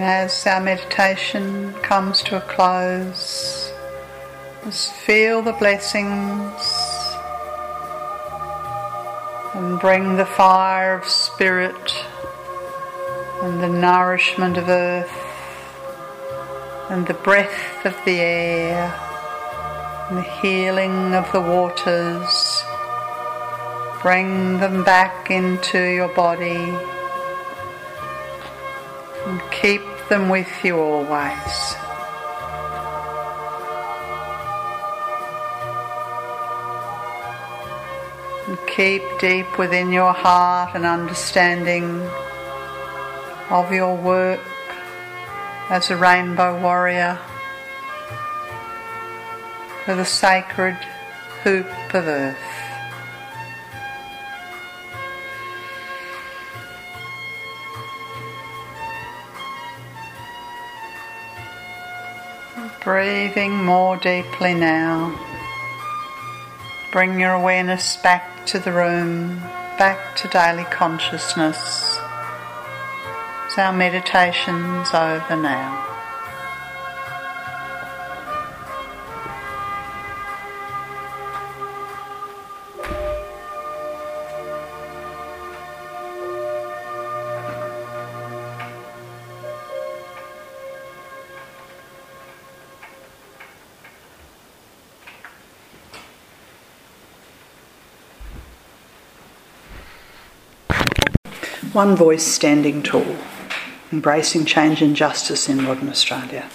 Speaker 1: As our meditation comes to a close, just feel the blessings and bring the fire of spirit and the nourishment of earth and the breath of the air and the healing of the waters. Bring them back into your body them with you always. And keep deep within your heart an understanding of your work as a rainbow warrior for the sacred hoop of earth. Breathing more deeply now. Bring your awareness back to the room, back to daily consciousness. So our meditation's over now. One voice standing tall, embracing change and justice in modern Australia.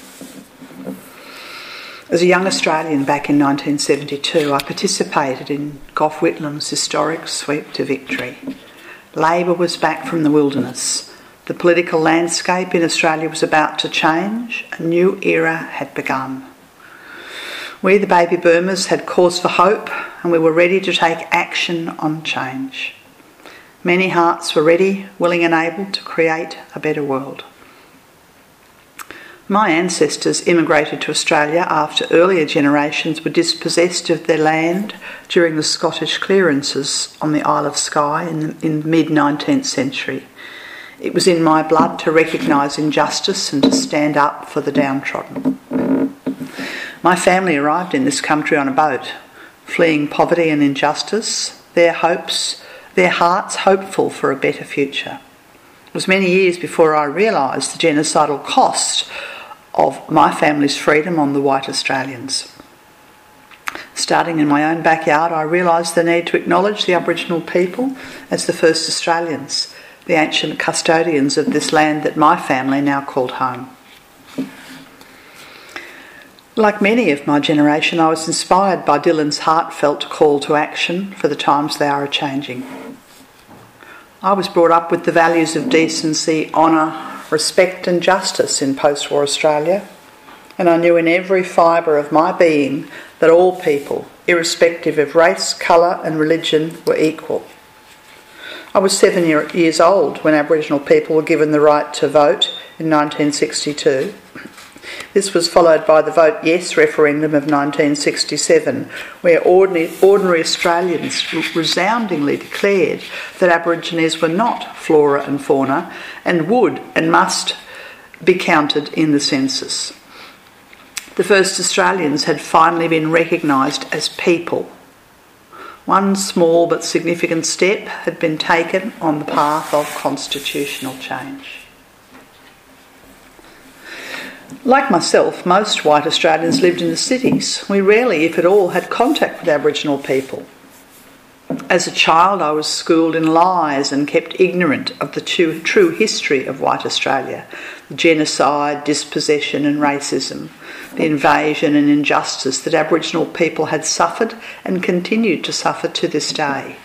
Speaker 1: As a young Australian back in 1972, I participated in Gough Whitlam's historic sweep to victory. Labor was back from the wilderness. The political landscape in Australia was about to change. A new era had begun. We, the baby boomers, had cause for hope and we were ready to take action on change. Many hearts were ready, willing, and able to create a better world. My ancestors immigrated to Australia after earlier generations were dispossessed of their land during the Scottish clearances on the Isle of Skye in the, in the mid 19th century. It was in my blood to recognise injustice and to stand up for the downtrodden. My family arrived in this country on a boat, fleeing poverty and injustice, their hopes their hearts hopeful for a better future. It was many years before I realised the genocidal cost of my family's freedom on the white Australians. Starting in my own backyard, I realised the need to acknowledge the Aboriginal people as the first Australians, the ancient custodians of this land that my family now called home. Like many of my generation, I was inspired by Dylan's heartfelt call to action for the times they are changing. I was brought up with the values of decency, honour, respect, and justice in post war Australia, and I knew in every fibre of my being that all people, irrespective of race, colour, and religion, were equal. I was seven year, years old when Aboriginal people were given the right to vote in 1962. This was followed by the Vote Yes referendum of 1967, where ordinary, ordinary Australians resoundingly declared that Aborigines were not flora and fauna and would and must be counted in the census. The first Australians had finally been recognised as people. One small but significant step had been taken on the path of constitutional change. Like myself, most white Australians lived in the cities. We rarely, if at all, had contact with Aboriginal people. As a child, I was schooled in lies and kept ignorant of the true history of white Australia the genocide, dispossession, and racism, the invasion and injustice that Aboriginal people had suffered and continued to suffer to this day.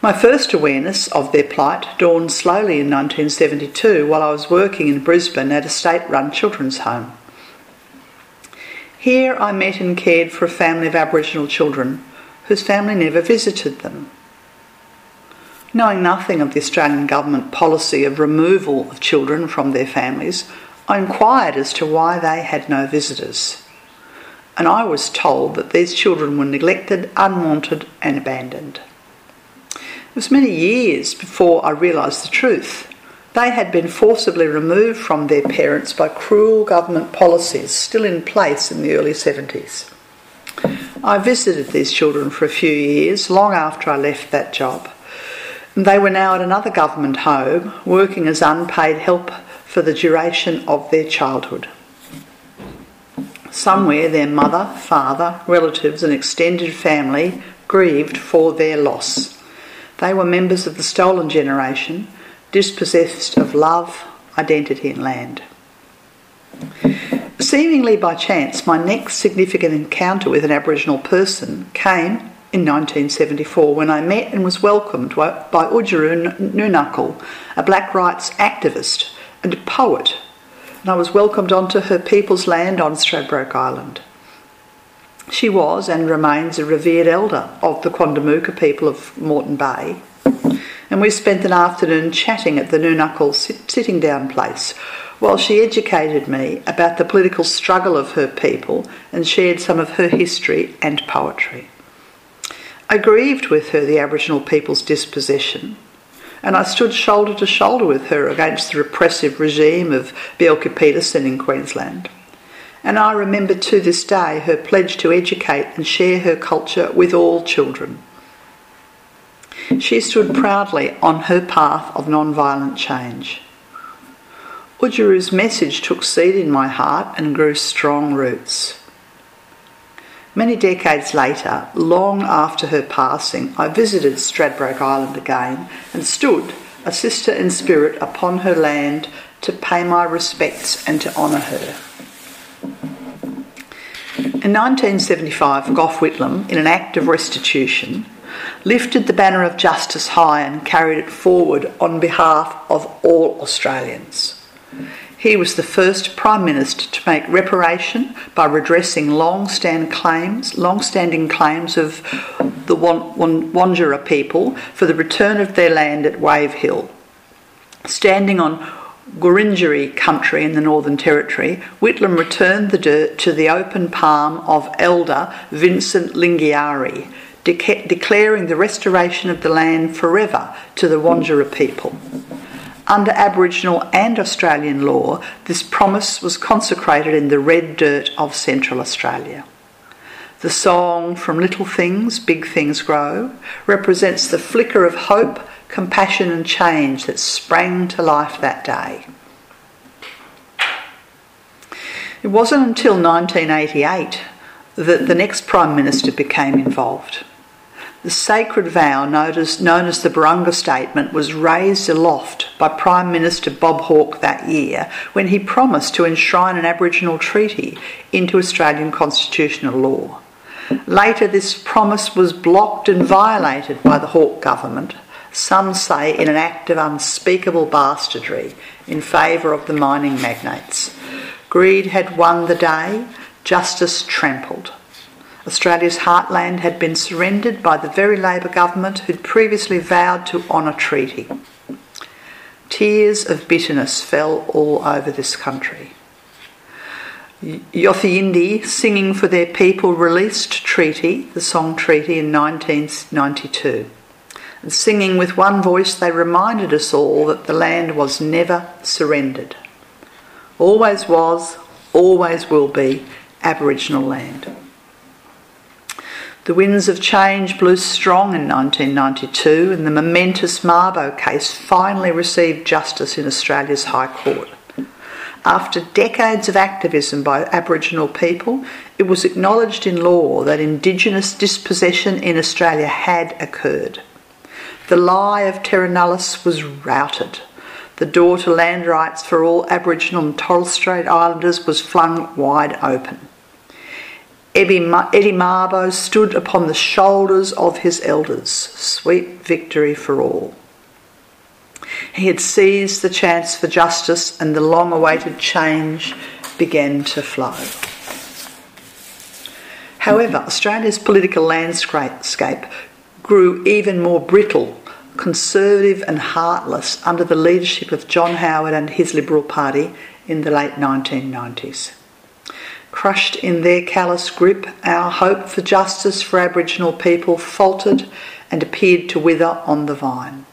Speaker 1: My first awareness of their plight dawned slowly in 1972 while I was working in Brisbane at a state run children's home. Here I met and cared for a family of Aboriginal children whose family never visited them. Knowing nothing of the Australian government policy of removal of children from their families, I inquired as to why they had no visitors. And I was told that these children were neglected, unwanted, and abandoned. It was many years before I realised the truth. They had been forcibly removed from their parents by cruel government policies still in place in the early 70s. I visited these children for a few years, long after I left that job. They were now at another government home, working as unpaid help for the duration of their childhood. Somewhere their mother, father, relatives, and extended family grieved for their loss. They were members of the stolen generation, dispossessed of love, identity, and land. Seemingly by chance, my next significant encounter with an Aboriginal person came in 1974 when I met and was welcomed by Oodgeroo Noonuccal, a black rights activist and poet, and I was welcomed onto her people's land on Stradbroke Island. She was and remains a revered elder of the Quandamooka people of Moreton Bay. And we spent an afternoon chatting at the Noonuccal sitting down place while she educated me about the political struggle of her people and shared some of her history and poetry. I grieved with her the Aboriginal people's dispossession, and I stood shoulder to shoulder with her against the repressive regime of Bjelke Petersen in Queensland and I remember to this day her pledge to educate and share her culture with all children. She stood proudly on her path of non-violent change. Oodgeroo's message took seed in my heart and grew strong roots. Many decades later, long after her passing, I visited Stradbroke Island again and stood, a sister in spirit, upon her land to pay my respects and to honour her. In 1975, Gough Whitlam, in an act of restitution, lifted the banner of justice high and carried it forward on behalf of all Australians. He was the first Prime Minister to make reparation by redressing long-standing claims, long-standing claims of the Wandjura people for the return of their land at Wave Hill. Standing on Wurundjeri country in the Northern Territory, Whitlam returned the dirt to the open palm of elder Vincent Lingiari, de- declaring the restoration of the land forever to the Wandjura people. Under Aboriginal and Australian law, this promise was consecrated in the red dirt of Central Australia. The song From Little Things, Big Things Grow represents the flicker of hope compassion and change that sprang to life that day. It wasn't until 1988 that the next Prime Minister became involved. The sacred vow known as, the Barunga Statement was raised aloft by Prime Minister Bob Hawke that year when he promised to enshrine an Aboriginal treaty into Australian constitutional law. Later, this promise was blocked and violated by the Hawke government some say in an act of unspeakable bastardry in favour of the mining magnates. Greed had won the day, justice trampled. Australia's heartland had been surrendered by the very Labor government who'd previously vowed to honour treaty. Tears of bitterness fell all over this country. Yothu Yindi, singing for their people, released Treaty, the song Treaty, in 1992. And singing with one voice, they reminded us all that the land was never surrendered. Always was, always will be Aboriginal land. The winds of change blew strong in 1992, and the momentous Mabo case finally received justice in Australia's High Court. After decades of activism by Aboriginal people, it was acknowledged in law that Indigenous dispossession in Australia had occurred. The lie of terra nullius was routed. The door to land rights for all Aboriginal and Torres Strait Islanders was flung wide open. Eddie Mabo stood upon the shoulders of his elders. Sweet victory for all. He had seized the chance for justice, and the long awaited change began to flow. However, Australia's political landscape grew even more brittle, conservative, and heartless under the leadership of John Howard and his Liberal Party in the late 1990s. Crushed in their callous grip, our hope for justice for Aboriginal people faltered and appeared to wither on the vine.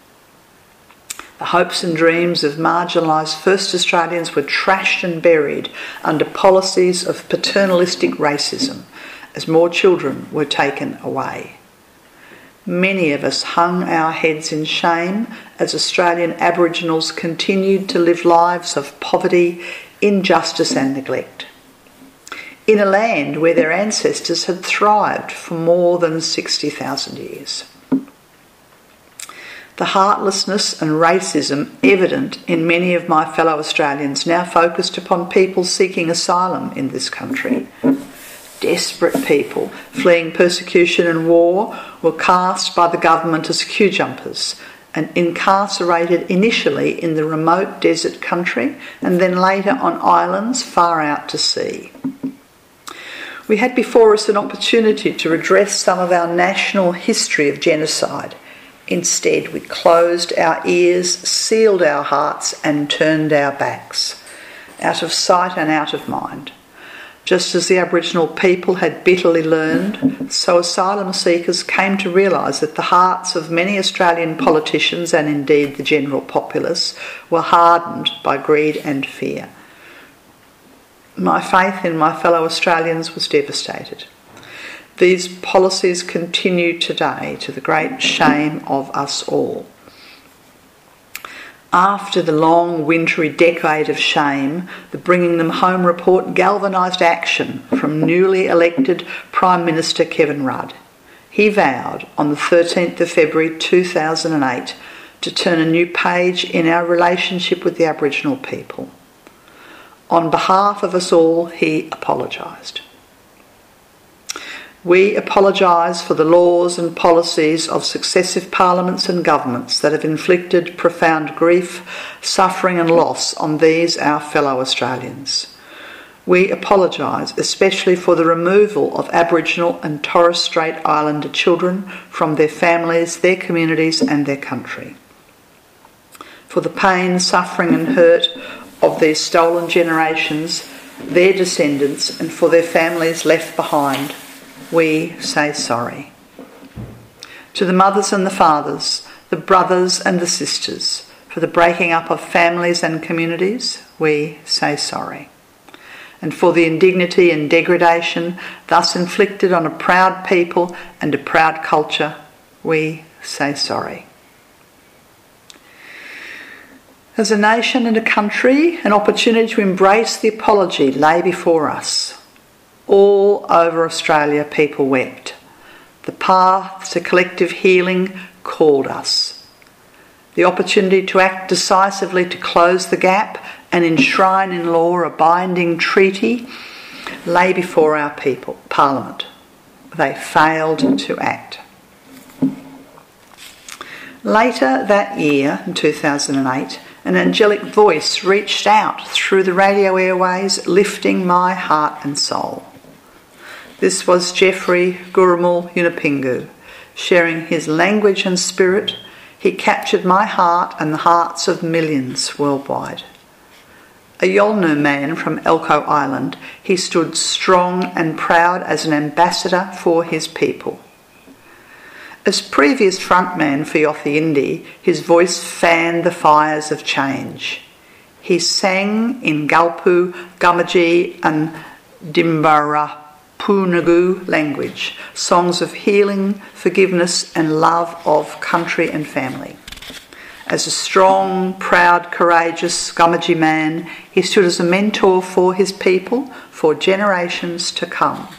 Speaker 1: The hopes and dreams of marginalised first Australians were trashed and buried under policies of paternalistic racism as more children were taken away. Many of us hung our heads in shame as Australian Aboriginals continued to live lives of poverty, injustice, and neglect. In a land where their ancestors had thrived for more than 60,000 years the heartlessness and racism evident in many of my fellow Australians now focused upon people seeking asylum in this country. Desperate people fleeing persecution and war were cast by the government as queue jumpers and incarcerated initially in the remote desert country and then later on islands far out to sea. We had before us an opportunity to redress some of our national history of genocide Instead, we closed our ears, sealed our hearts, and turned our backs, out of sight and out of mind. Just as the Aboriginal people had bitterly learned, so asylum seekers came to realise that the hearts of many Australian politicians and indeed the general populace were hardened by greed and fear. My faith in my fellow Australians was devastated. These policies continue today to the great shame of us all. After the long wintry decade of shame, the Bringing Them Home report galvanised action from newly elected Prime Minister Kevin Rudd. He vowed on the 13th of February 2008 to turn a new page in our relationship with the Aboriginal people. On behalf of us all, he apologised. We apologise for the laws and policies of successive parliaments and governments that have inflicted profound grief, suffering, and loss on these, our fellow Australians. We apologise especially for the removal of Aboriginal and Torres Strait Islander children from their families, their communities, and their country. For the pain, suffering, and hurt of these stolen generations, their descendants, and for their families left behind we say sorry. To the mothers and the fathers, the brothers and the sisters, for the breaking up of families and communities, we say sorry. And for the indignity and degradation thus inflicted on a proud people and a proud culture, we say sorry. As a nation and a country, an opportunity to embrace the apology lay before us. All over Australia, people wept. The path to collective healing called us. The opportunity to act decisively to close the gap and enshrine in law a binding treaty lay before our people, Parliament. They failed to act. Later that year, in 2008, an angelic voice reached out through the radio airways, lifting my heart and soul. This was Geoffrey Gurrumul Yunupingu. Sharing his language and spirit, he captured my heart and the hearts of millions worldwide. A Yolngu man from Elcho Island, he stood strong and proud as an ambassador for his people. As previous frontman for Yothu Yindi, his voice fanned the fires of change. He sang in Galpu, Gumatj, and Dimbara Punagu language, songs of healing, forgiveness, and love of country and family. As a strong, proud, courageous Gumatj man, he stood as a mentor for his people for generations to come.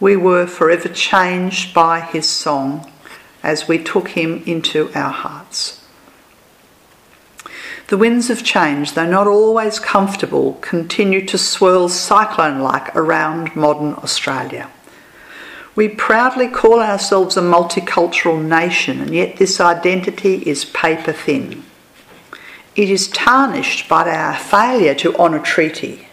Speaker 1: We were forever changed by his song as we took him into our hearts. The winds of change, though not always comfortable, continue to swirl cyclone like around modern Australia. We proudly call ourselves a multicultural nation, and yet this identity is paper thin. It is tarnished by our failure to honour treaty.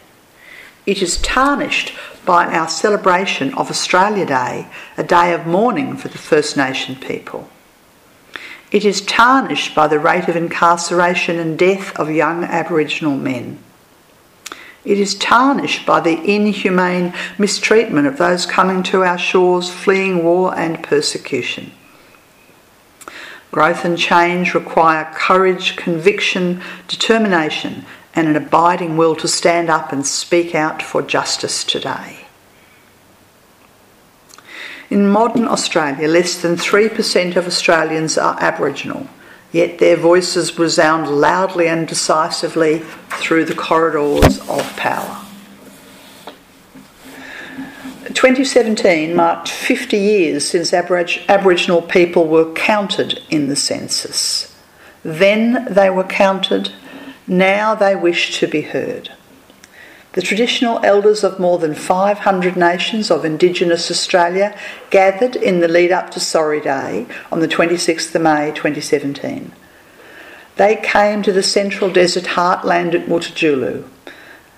Speaker 1: It is tarnished by our celebration of Australia Day, a day of mourning for the First Nation people. It is tarnished by the rate of incarceration and death of young Aboriginal men. It is tarnished by the inhumane mistreatment of those coming to our shores fleeing war and persecution. Growth and change require courage, conviction, determination, and an abiding will to stand up and speak out for justice today. In modern Australia, less than 3% of Australians are Aboriginal, yet their voices resound loudly and decisively through the corridors of power. 2017 marked 50 years since Aborig- Aboriginal people were counted in the census. Then they were counted, now they wish to be heard. The traditional elders of more than 500 nations of Indigenous Australia gathered in the lead up to Sorry Day on the 26th of May 2017. They came to the central desert heartland at Mutitjulu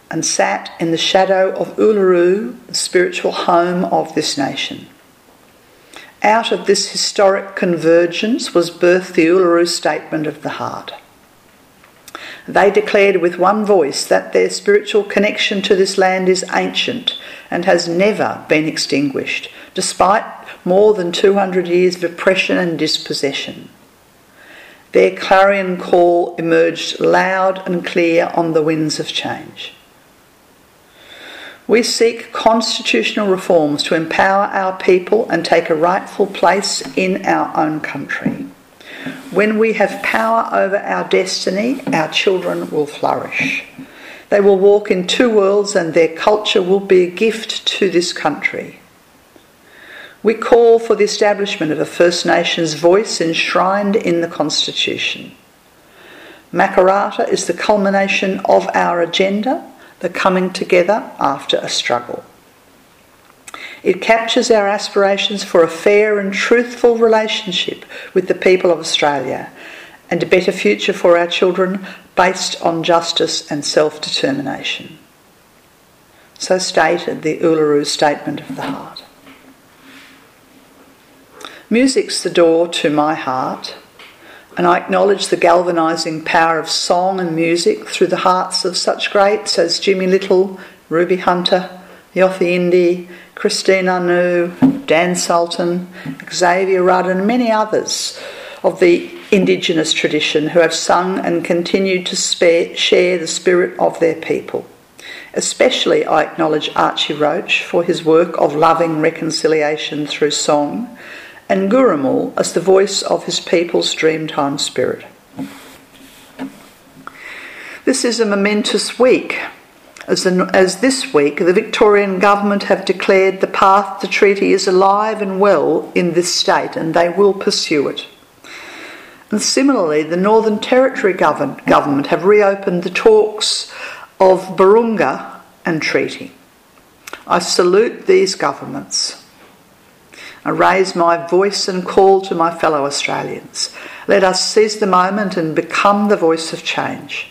Speaker 1: and sat in the shadow of Uluru, the spiritual home of this nation. Out of this historic convergence was birthed the Uluru Statement of the Heart. They declared with one voice that their spiritual connection to this land is ancient and has never been extinguished, despite more than 200 years of oppression and dispossession. Their clarion call emerged loud and clear on the winds of change. We seek constitutional reforms to empower our people and take a rightful place in our own country. When we have power over our destiny, our children will flourish. They will walk in two worlds and their culture will be a gift to this country. We call for the establishment of a First Nations voice enshrined in the Constitution. Makarrata is the culmination of our agenda, the coming together after a struggle. It captures our aspirations for a fair and truthful relationship with the people of Australia and a better future for our children based on justice and self determination. So stated the Uluru Statement of the Heart. Music's the door to my heart, and I acknowledge the galvanising power of song and music through the hearts of such greats as Jimmy Little, Ruby Hunter, Yothu Yindi, Christine Anu, Dan Sultan, Xavier Rudd, and many others of the Indigenous tradition who have sung and continued to spare, share the spirit of their people. Especially, I acknowledge Archie Roach for his work of loving reconciliation through song, and Gurrumul as the voice of his people's Dreamtime spirit. This is a momentous week as, the, as this week the Victorian Government have declared the path to treaty is alive and well in this state and they will pursue it. And similarly, the Northern Territory government, government have reopened the talks of Barunga and treaty. I salute these governments. I raise my voice and call to my fellow Australians. Let us seize the moment and become the voice of change.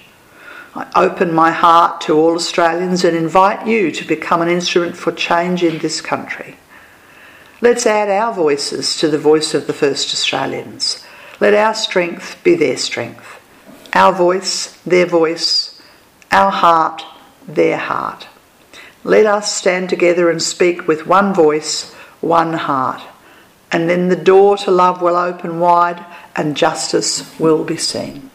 Speaker 1: I open my heart to all Australians and invite you to become an instrument for change in this country. Let's add our voices to the voice of the first Australians. Let our strength be their strength, our voice, their voice, our heart, their heart. Let us stand together and speak with one voice, one heart, and then the door to love will open wide and justice will be seen.